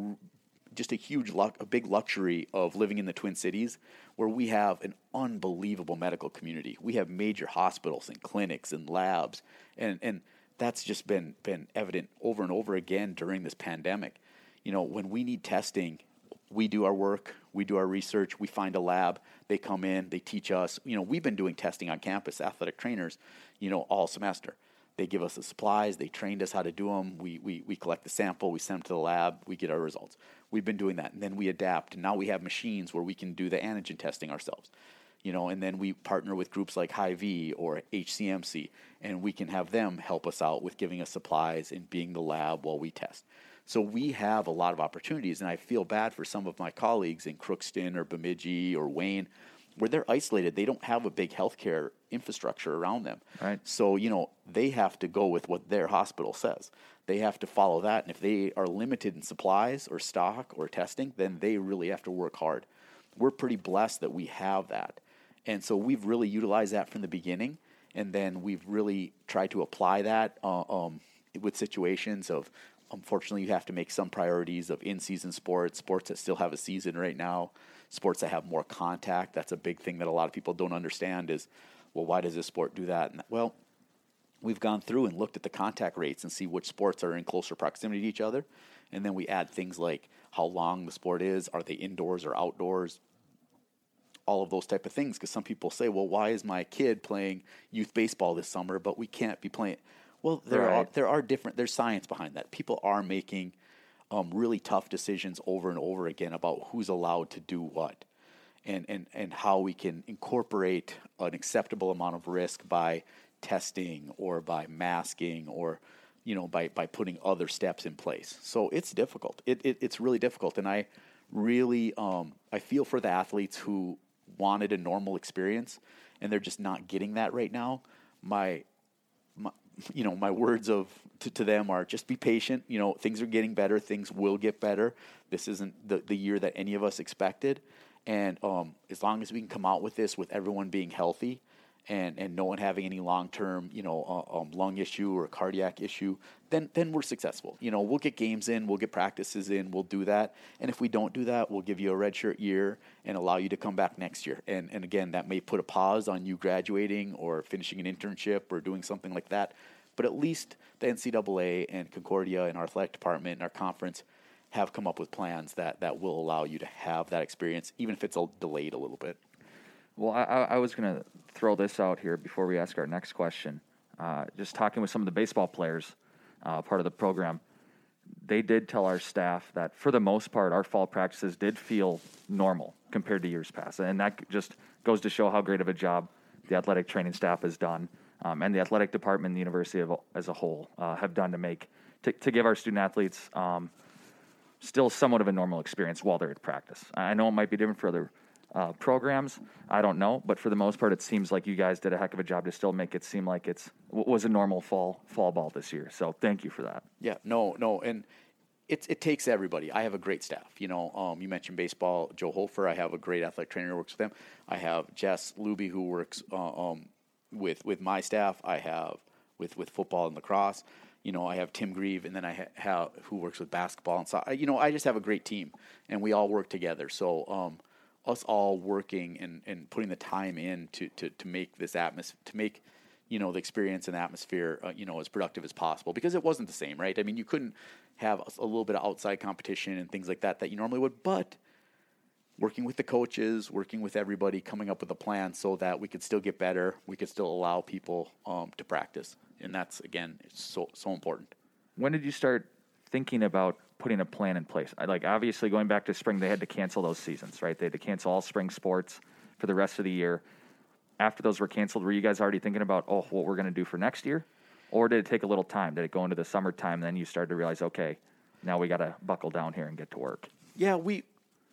Speaker 3: just a huge luck, a big luxury of living in the Twin Cities, where we have an unbelievable medical community. We have major hospitals and clinics and labs, and and that's just been been evident over and over again during this pandemic. You know, when we need testing, we do our work, we do our research, we find a lab, they come in, they teach us. You know, we've been doing testing on campus, athletic trainers, you know, all semester. They give us the supplies. They trained us how to do them. We, we, we collect the sample. We send them to the lab. We get our results. We've been doing that. And then we adapt. And now we have machines where we can do the antigen testing ourselves. You know, and then we partner with groups like Hy-Vee or HCMC, and we can have them help us out with giving us supplies and being the lab while we test. So we have a lot of opportunities, and I feel bad for some of my colleagues in Crookston or Bemidji or Wayne where they're isolated, they don't have a big healthcare infrastructure around them.
Speaker 2: Right.
Speaker 3: So, you know, they have to go with what their hospital says. They have to follow that. And if they are limited in supplies or stock or testing, then they really have to work hard. We're pretty blessed that we have that. And so we've really utilized that from the beginning. And then we've really tried to apply that uh, um, with situations of, unfortunately, you have to make some priorities of in season sports, sports that still have a season right now sports that have more contact. That's a big thing that a lot of people don't understand is, well, why does this sport do that? And, well, we've gone through and looked at the contact rates and see which sports are in closer proximity to each other. And then we add things like how long the sport is, are they indoors or outdoors, all of those type of things. Because some people say, well, why is my kid playing youth baseball this summer, but we can't be playing? Well, there right. are there are different. There's science behind that. People are making um, really tough decisions over and over again about who's allowed to do what and, and, and how we can incorporate an acceptable amount of risk by testing or by masking or you know by, by putting other steps in place so it's difficult it, it it's really difficult and i really um, i feel for the athletes who wanted a normal experience and they're just not getting that right now my you know, my words of to, to, them are just be patient. You know, things are getting better. Things will get better. This isn't the, the year that any of us expected. And um, as long as we can come out with this with everyone being healthy and, and no one having any long term, you know, uh, um, lung issue or cardiac issue, then then we're successful. You know, we'll get games in, we'll get practices in, we'll do that. And if we don't do that, we'll give you a redshirt year and allow you to come back next year. And and again, that may put a pause on you graduating or finishing an internship or doing something like that. But at least the NCAA and Concordia and our athletic department and our conference have come up with plans that, that will allow you to have that experience, even if it's delayed a little bit.
Speaker 2: Well, I, I was going to throw this out here before we ask our next question. Uh, just talking with some of the baseball players, uh, part of the program, they did tell our staff that for the most part, our fall practices did feel normal compared to years past. And that just goes to show how great of a job the athletic training staff has done um, and the athletic department and the university of, as a whole uh, have done to make to, to give our student athletes um, still somewhat of a normal experience while they're at practice. I know it might be different for other uh, programs. I don't know, but for the most part, it seems like you guys did a heck of a job to still make it seem like it's was a normal fall fall ball this year. So thank you for that.
Speaker 3: Yeah, no, no, and it's it takes everybody. I have a great staff. You know, um, you mentioned baseball. Joe Hofer. I have a great athletic trainer who works with them. I have Jess Luby who works uh, um, with with my staff. I have with with football and lacrosse. You know, I have Tim Grieve, and then I ha- have who works with basketball and so. You know, I just have a great team, and we all work together. So, um, us all working and, and putting the time in to, to, to make this atmosphere to make you know the experience and atmosphere uh, you know as productive as possible because it wasn't the same right? I mean you couldn't have a, little bit of outside competition and things like that that you normally would but working with the coaches working with everybody coming up with a plan so that we could still get better we could still allow people um, to practice. And that's again so so important.
Speaker 2: When did you start thinking about putting a plan in place I, like obviously going back to spring they had to cancel those seasons right they had to cancel all spring sports for the rest of the year after those were canceled, were you guys already thinking about, oh, what we're going to do for next year? Or did it take a little time? Did it go into the summertime? And then you started to realize, okay, now we got to buckle down here and get to work.
Speaker 3: Yeah, we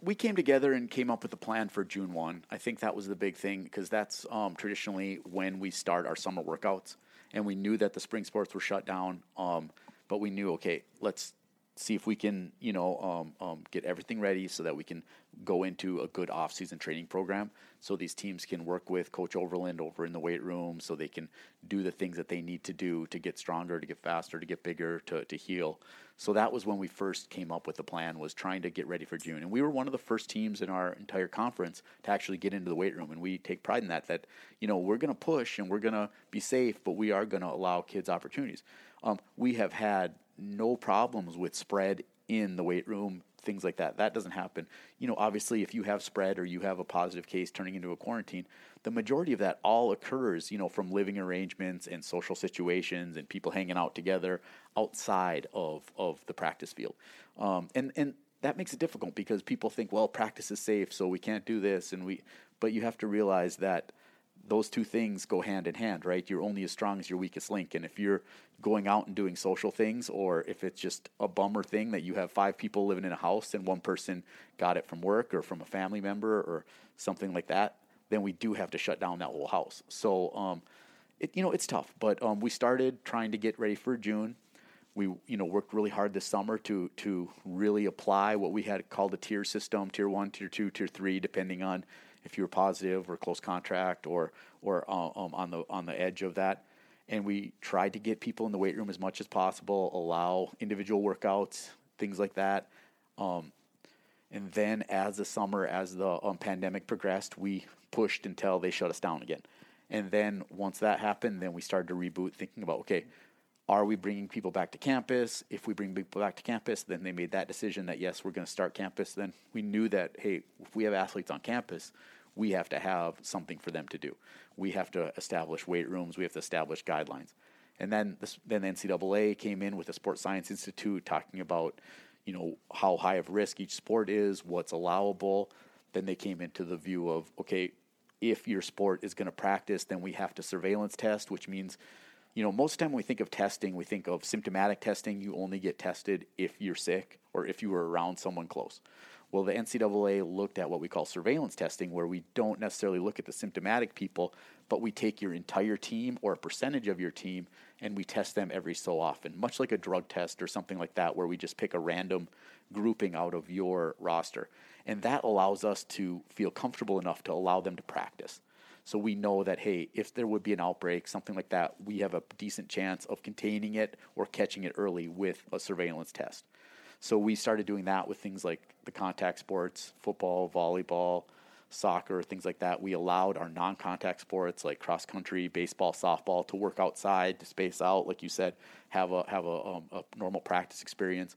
Speaker 3: we came together and came up with a plan for June one. I think that was the big thing because that's um, traditionally when we start our summer workouts, and we knew that the spring sports were shut down. Um, but we knew, okay, let's see if we can, you know, um, um, get everything ready so that we can go into a good off-season training program. So these teams can work with Coach Overland over in the weight room, so they can do the things that they need to do to get stronger, to get faster, to get bigger, to to heal. So that was when we first came up with the plan was trying to get ready for June, and we were one of the first teams in our entire conference to actually get into the weight room, and we take pride in that. That you know we're going to push and we're going to be safe, but we are going to allow kids opportunities. Um, we have had no problems with spread in the weight room, things like that. That doesn't happen. You know, obviously, if you have spread or you have a positive case turning into a quarantine, the majority of that all occurs, you know, from living arrangements and social situations and people hanging out together outside of, of the practice field. Um, and, and that makes it difficult because people think, well, practice is safe, so we can't do this. And we, but you have to realize that those two things go hand in hand, right? You're only as strong as your weakest link. And if you're going out and doing social things, or if it's just a bummer thing that you have five people living in a house and one person got it from work or from a family member or something like that, then we do have to shut down that whole house. So, um, it, you know, it's tough. But um, we started trying to get ready for June. We, you know, worked really hard this summer to to really apply what we had called a tier system: tier one, tier two, tier three, depending on if you were positive or close contract or or uh, um, on the on the edge of that. And we tried to get people in the weight room as much as possible, allow individual workouts, things like that. Um, and then as the summer, as the um, pandemic progressed, we pushed until they shut us down again. And then once that happened, then we started to reboot, thinking about okay, are we bringing people back to campus? If we bring people back to campus, then they made that decision that yes, we're going to start campus. Then we knew that hey, if we have athletes on campus, we have to have something for them to do. We have to establish weight rooms. We have to establish guidelines. And then this, then the NCAA came in with the Sports Science Institute talking about, you know, how high of risk each sport is, what's allowable. Then they came into the view of okay, if your sport is going to practice, then we have to surveillance test, which means, you know, most of the time when we think of testing, we think of symptomatic testing. You only get tested if you're sick or if you were around someone close. Well, the NCAA looked at what we call surveillance testing, where we don't necessarily look at the symptomatic people, but we take your entire team or a percentage of your team and we test them every so often, much like a drug test or something like that, where we just pick a random grouping out of your roster. And that allows us to feel comfortable enough to allow them to practice. So we know that, hey, if there would be an outbreak, something like that, we have a decent chance of containing it or catching it early with a surveillance test. So we started doing that with things like the contact sports, football, volleyball, soccer, things like that. We allowed our non contact sports like cross country, baseball, softball to work outside, to space out, like you said, have a, have a, um, a normal practice experience.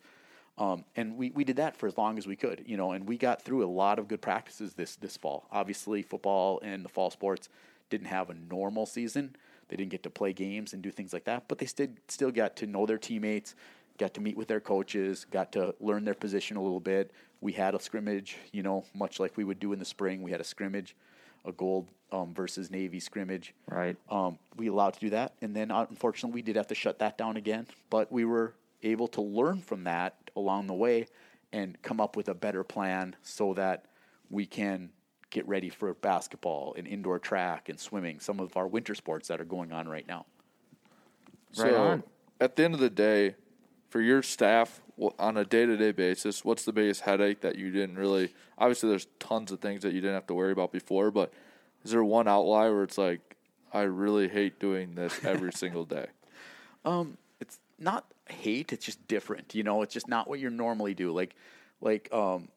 Speaker 3: Um, and we, we did that for as long as we could, you know, and we got through a lot of good practices this, this fall. Obviously, football and the fall sports didn't have a normal season. They didn't get to play games and do things like that, but they still still got to know their teammates, got to meet with their coaches, got to learn their position a little bit. We had a scrimmage, you know, much like we would do in the spring. We had a scrimmage, a gold um, versus Navy scrimmage.
Speaker 2: Right.
Speaker 3: Um, we allowed to do that, and then uh, unfortunately we did have to shut that down again. But we were able to learn from that along the way and come up with a better plan so that we can get ready for basketball and indoor track and swimming, some of our winter sports that are going on right now.
Speaker 2: Right
Speaker 1: so
Speaker 2: on.
Speaker 1: at the end of the day, for your staff, on a day to day basis, what's the biggest headache that you didn't really? Obviously, there's tons of things that you didn't have to worry about before, but is there one outlier where it's like, I really hate doing this every single day?
Speaker 3: Um, it's not hate; it's just different. You know, it's just not what you normally do. Like, like um,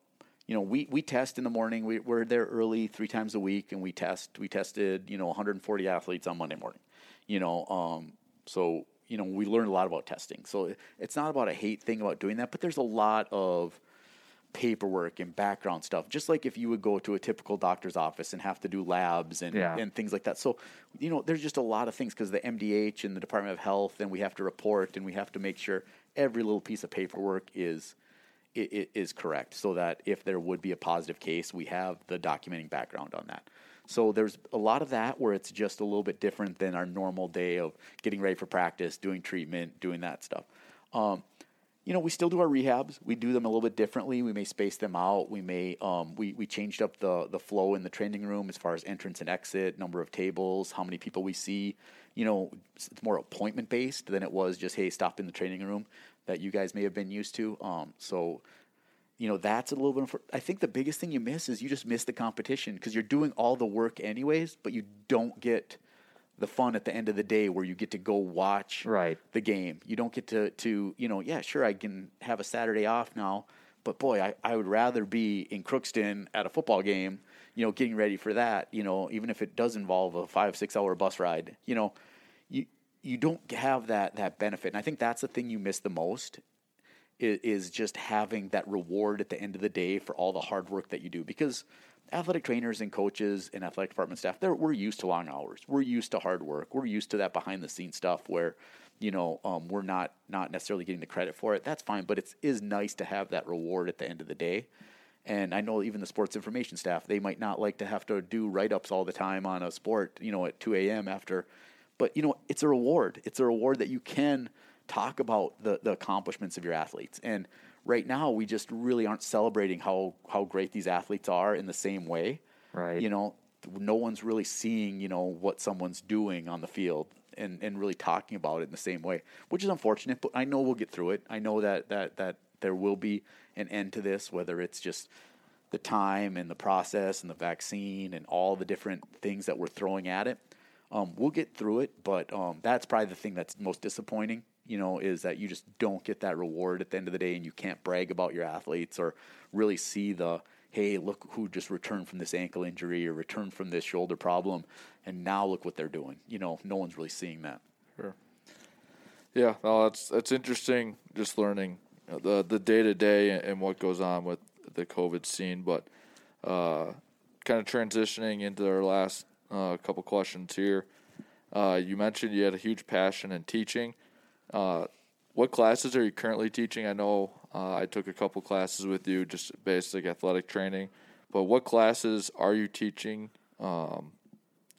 Speaker 3: you know, we, we test in the morning. We, we're there early three times a week, and we test. We tested, you know, 140 athletes on Monday morning. You know, um, so you know, we learned a lot about testing. So it's not about a hate thing about doing that, but there's a lot of paperwork and background stuff. Just like if you would go to a typical doctor's office and have to do labs and,
Speaker 2: Yeah.
Speaker 3: and things like that. So, you know, there's just a lot of things because the MDH and the Department of Health, and we have to report and we have to make sure every little piece of paperwork is is correct, so that if there would be a positive case, we have the documenting background on that. So there's a lot of that where it's just a little bit different than our normal day of getting ready for practice, doing treatment, doing that stuff. Um, you know, we still do our rehabs. We do them a little bit differently. We may space them out. We may um, we we changed up the the flow in the training room as far as entrance and exit, number of tables, how many people we see. You know, it's more appointment based than it was just hey, stop in the training room that you guys may have been used to. Um, so you know that's a little bit. Of, I think the biggest thing you miss is you just miss the competition because you're doing all the work anyways, but you don't get the fun at the end of the day where you get to go watch
Speaker 2: Right.
Speaker 3: the game. You don't get to to you know yeah sure I can have a Saturday off now, but boy I, I would rather be in Crookston at a football game, you know, getting ready for that. You know, even if it does involve a five six hour bus ride, you know, you you don't have that that benefit, and I think that's the thing you miss the most is, just having that reward at the end of the day for all the hard work that you do because athletic trainers and coaches and athletic department staff we're used to long hours we're used to hard work we're used to that behind the scenes stuff where you know um, we're not not necessarily getting the credit for it that's fine but it is nice to have that reward at the end of the day and I know even the sports information staff, they might not like to have to do write ups all the time on a sport, you know, at 2 a.m. after. But, you know, it's a reward. It's a reward that you can talk about the, the accomplishments of your athletes. And right now, we just really aren't celebrating how, how great these athletes are in the same way.
Speaker 2: Right.
Speaker 3: You know, no one's really seeing, you know, what someone's doing on the field and, and really talking about it in the same way, which is unfortunate, but I know we'll get through it. I know that, that, that there will be an end to this, whether it's just the time and the process and the vaccine and all the different things that we're throwing at it. Um, we'll get through it, but um, that's probably the thing that's most disappointing. You know, is that you just don't get that reward at the end of the day, and you can't brag about your athletes or really see the hey, look who just returned from this ankle injury or returned from this shoulder problem, and now look what they're doing. You know, no one's really seeing that.
Speaker 1: Sure. Yeah, no, that's that's interesting. Just learning the the day to day and what goes on with the COVID scene, but uh, kind of transitioning into our last uh, couple questions here. Uh, you mentioned you had a huge passion in teaching. Uh, what classes are you currently teaching? I know uh, I took a couple classes with you, just basic athletic training. But what classes are you teaching um,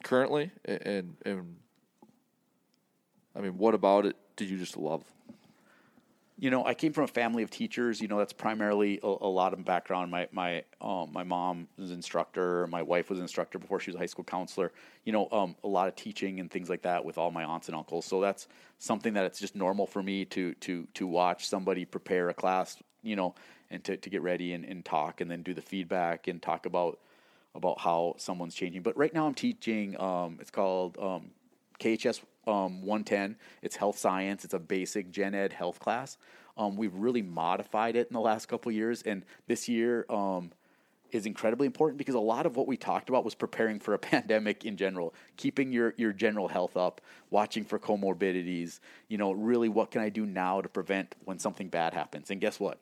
Speaker 1: currently? And, and I mean, what about it do you just love?
Speaker 3: You know, I came from a family of teachers. You know, that's primarily a, a lot of background. My my um, my mom was an instructor. My wife was an instructor before she was a high school counselor. You know, um, a lot of teaching and things like that with all my aunts and uncles. So that's something that it's just normal for me to to to watch somebody prepare a class. You know, and to, to get ready and, and talk and then do the feedback and talk about about how someone's changing. But right now I'm teaching. Um, it's called um, KHS um, 110. It's health science. It's a basic gen ed health class. Um, we've really modified it in the last couple of years, and this year um, is incredibly important because a lot of what we talked about was preparing for a pandemic in general, keeping your your general health up, watching for comorbidities. You know, really, what can I do now to prevent when something bad happens? And guess what?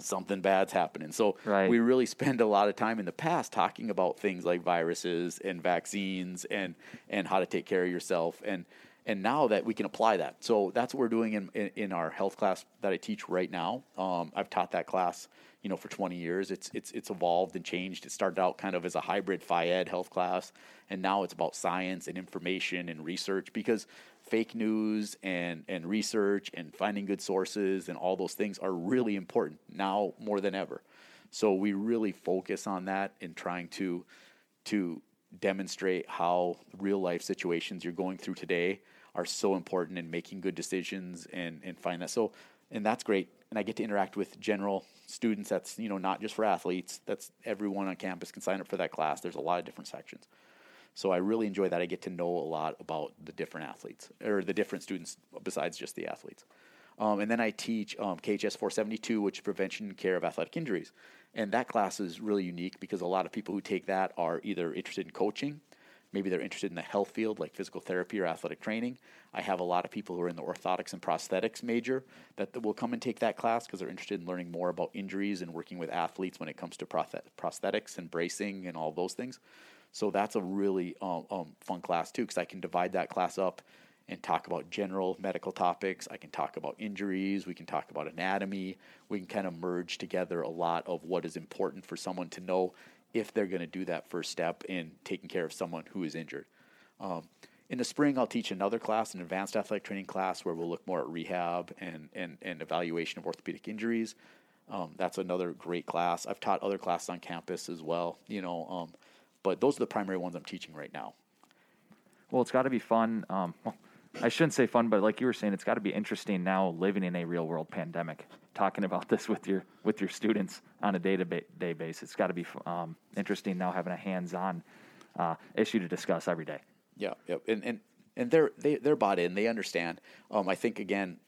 Speaker 3: Something bad's happening. So
Speaker 2: Right.
Speaker 3: we really spend a lot of time in the past talking about things like viruses and vaccines and and how to take care of yourself and and now that we can apply that. So that's what we're doing in, in, in our health class that i teach right now. Um, i've taught that class you know for 20 years. It's it's it's evolved and changed. It started out kind of as a hybrid phy-ed health class and now it's about science and information and research because fake news and and research and finding good sources and all those things are really important now more than ever. So we really focus on that in trying to to demonstrate how real life situations you're going through today are so important in making good decisions and and find that. So and that's great. And I get to interact with general students. That's you know not just for athletes. That's everyone on campus can sign up for that class. There's a lot of different sections. So I really enjoy that. I get to know a lot about the different athletes or the different students besides just the athletes. Um, and then I teach um, KHS 472, which is prevention and care of athletic injuries. And that class is really unique because a lot of people who take that are either interested in coaching, maybe they're interested in the health field like physical therapy or athletic training. I have a lot of people who are in the orthotics and prosthetics major that will come and take that class because they're interested in learning more about injuries and working with athletes when it comes to prosthetics and bracing and all those things. So that's a really um, um, fun class too because I can divide that class up and talk about general medical topics. I can talk about injuries. We can talk about anatomy. We can kind of merge together a lot of what is important for someone to know if they're going to do that first step in taking care of someone who is injured. Um, in the spring, I'll teach another class, an advanced athletic training class, where we'll look more at rehab and, and, and evaluation of orthopedic injuries. Um, that's another great class. I've taught other classes on campus as well, you know, um, but those are the primary ones I'm teaching right now.
Speaker 2: Well, it's got to be fun. Um, well, I shouldn't say fun, but like you were saying, it's got to be interesting now living in a real world pandemic, talking about this with your with your students on a day to day basis. It's got to be um, interesting now having a hands on uh, issue to discuss every day.
Speaker 3: Yeah, yeah, and and and they're they they're bought in. They understand. Um, I think again,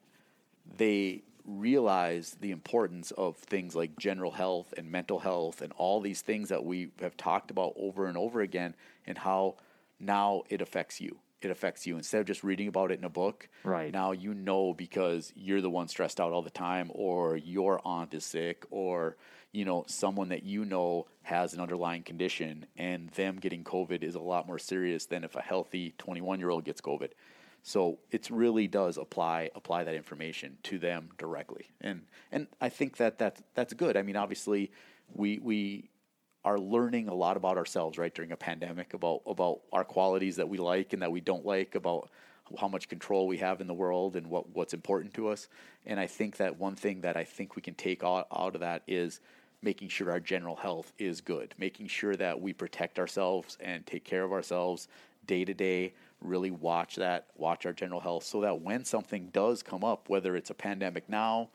Speaker 3: they realize the importance of things like general health and mental health and all these things that we have talked about over and over again, and how now it affects you it affects you instead of just reading about it in a book.
Speaker 2: Right.
Speaker 3: Now you know because you're the one stressed out all the time, or your aunt is sick, or you know someone that you know has an underlying condition, and them getting COVID is a lot more serious than if a healthy 21 year old gets COVID. So it really does apply apply that information to them directly, and and I think that that that's good. I mean, obviously, we we are learning a lot about ourselves right during a pandemic about about our qualities that we like and that we don't like about how much control we have in the world and what what's important to us. And I think that one thing that I think we can take out, out of that is making sure our general health is good making sure that we protect ourselves and take care of ourselves day to day really watch that watch our general health so that when something does come up whether it's a pandemic now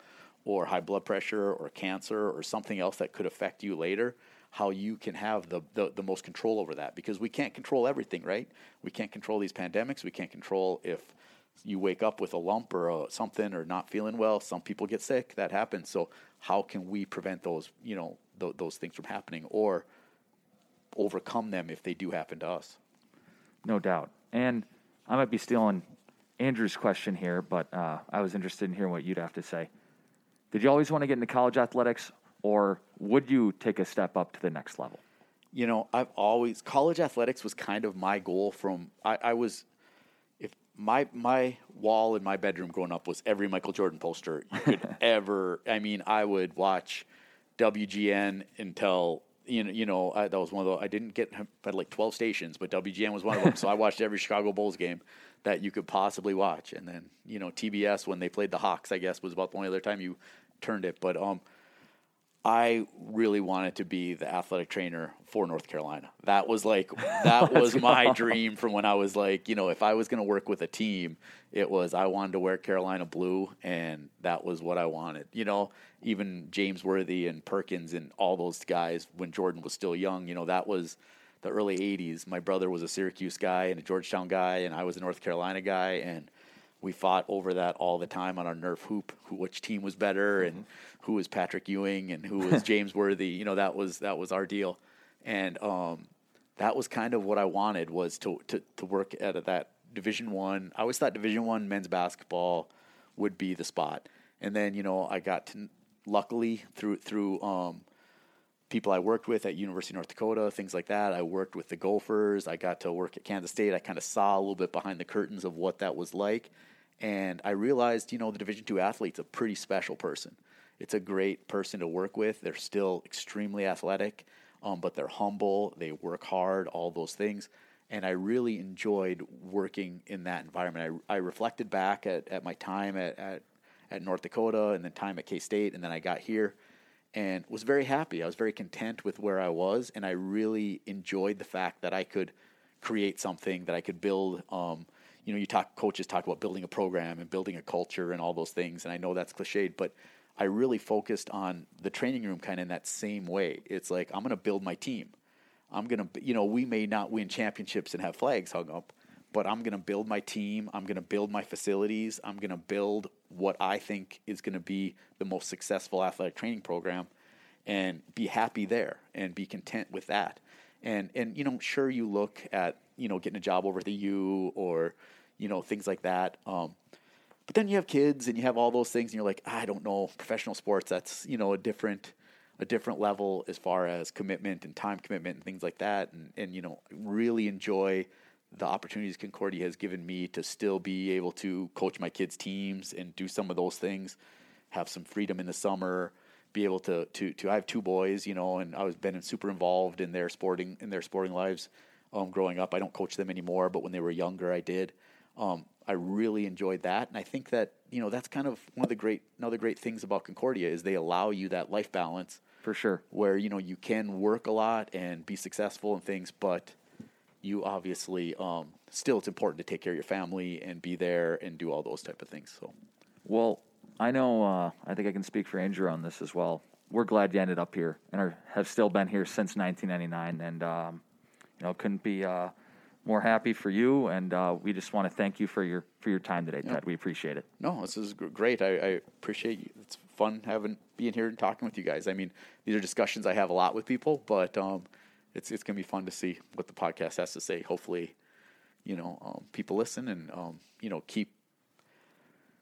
Speaker 3: or high blood pressure or cancer or something else that could affect you later how you can have the, the, the, most control over that because we can't control everything, right? We can't control these pandemics. We can't control if you wake up with a lump or a, something or not feeling well. Some people get sick. That happens. So how can we prevent those, you know, th- those things from happening or overcome them if they do happen to us?
Speaker 2: No doubt. And I might be stealing Andrew's question here, but uh, I was interested in hearing what you'd have to say. Did you always want to get into college athletics, or would you take a step up to the next level?
Speaker 3: You know, I've always college athletics was kind of my goal. From I, I was, if my my wall in my bedroom growing up was every Michael Jordan poster you could ever. I mean, I would watch WGN until you know, you know, I, that was one of the. I didn't get had like twelve stations, but WGN was one of them. so I watched every Chicago Bulls game that you could possibly watch, and then you know TBS when they played the Hawks, I guess was about the only other time you turned it. But um, I really wanted to be the athletic trainer for North Carolina. That was like that was my dream from when I was like, you know, if I was going to work with a team, it was I wanted to wear Carolina blue and that was what I wanted. You know, even James Worthy and Perkins and all those guys when Jordan was still young, you know, that was the early 80s. My brother was a Syracuse guy and a Georgetown guy and I was a North Carolina guy and we fought over that all the time on our Nerf hoop, who, which team was better and who was Patrick Ewing and who was James Worthy. You know, that was that was our deal, and um, that was kind of what I wanted was to to, to work at that Division One. I. I always thought Division One men's basketball would be the spot, and then you know I got to luckily through through um, people I worked with at University of North Dakota, things like that. I worked with the Gophers. I got to work at Kansas State. I kind of saw a little bit behind the curtains of what that was like, and I realized, you know, the Division two athlete's a pretty special person. It's a great person to work with. They're still extremely athletic, um, but they're humble. They work hard. All those things, and I really enjoyed working in that environment. I, I reflected back at, at my time at, at at North Dakota and then time at K State, and then I got here and was very happy. I was very content with where I was, and I really enjoyed the fact that I could create something that I could build. Um, you know, you talk coaches talk about building a program and building a culture and all those things, and I know that's cliched, but I really focused on the training room kind of in that same way. It's like I'm going to build my team. I'm going to, you know, we may not win championships and have flags hung up, but I'm going to build my team. I'm going to build my facilities. I'm going to build what I think is going to be the most successful athletic training program and be happy there and be content with that. And, and, you know, sure, you look at, you know, getting a job over at the U or, you know, things like that. Um, but then you have kids and you have all those things, and you're like, I don't know, professional sports. That's you know a different a different level as far as commitment and time commitment and things like that. And and you know really enjoy the opportunities Concordia has given me to still be able to coach my kids' teams and do some of those things, have some freedom in the summer, be able to to to. I have two boys, you know, and I was been super involved in their sporting in their sporting lives. Um, growing up, I don't coach them anymore, but when they were younger, I did. Um, I really enjoyed that, and I think that you know that's kind of one of the great another great things about Concordia is they allow you that life balance
Speaker 2: for sure,
Speaker 3: where you know you can work a lot and be successful in things, but you obviously um, still it's important to take care of your family and be there and do all those type of things. So,
Speaker 2: well, I know uh, I think I can speak for Andrew on this as well. We're glad you ended up here and are, have still been here since 1999, and um, you know couldn't be. Uh, more happy for you, and uh, we just want to thank you for your for your time today, Ted. We appreciate it.
Speaker 3: No, this is great. I, I, appreciate you. It's fun having being here and talking with you guys. I mean, these are discussions I have a lot with people, but um, it's it's gonna be fun to see what the podcast has to say. Hopefully, you know, um, people listen and um, you know keep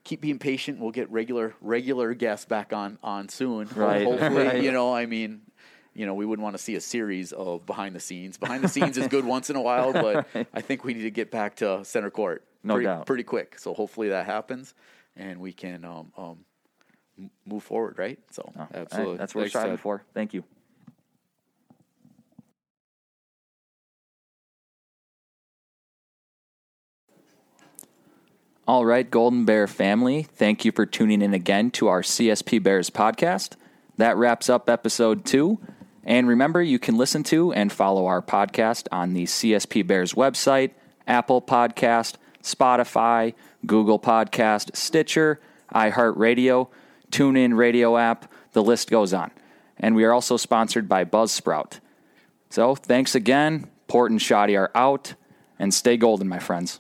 Speaker 3: keep being patient. We'll get regular regular guests back on on soon.
Speaker 2: Right.
Speaker 3: Hopefully,
Speaker 2: right.
Speaker 3: you know, I mean, you know, we wouldn't want to see a series of behind the scenes. Behind the scenes is good once in a while, but I think we need to get back to center court
Speaker 2: no
Speaker 3: pretty,
Speaker 2: doubt.
Speaker 3: pretty quick. So hopefully that happens and we can um, um, move forward, right? So
Speaker 2: oh,
Speaker 3: absolutely.
Speaker 2: Right. That's what we're striving for. Thank you. All right, Golden Bear family, thank you for tuning in again to our CSP Bears podcast. That wraps up episode two. And remember, you can listen to and follow our podcast on the CSP Bears website, Apple Podcast, Spotify, Google Podcast, Stitcher, iHeartRadio, TuneIn Radio app. The list goes on. And we are also sponsored by Buzzsprout. So thanks again. Port and Shoddy are out. And stay golden, my friends.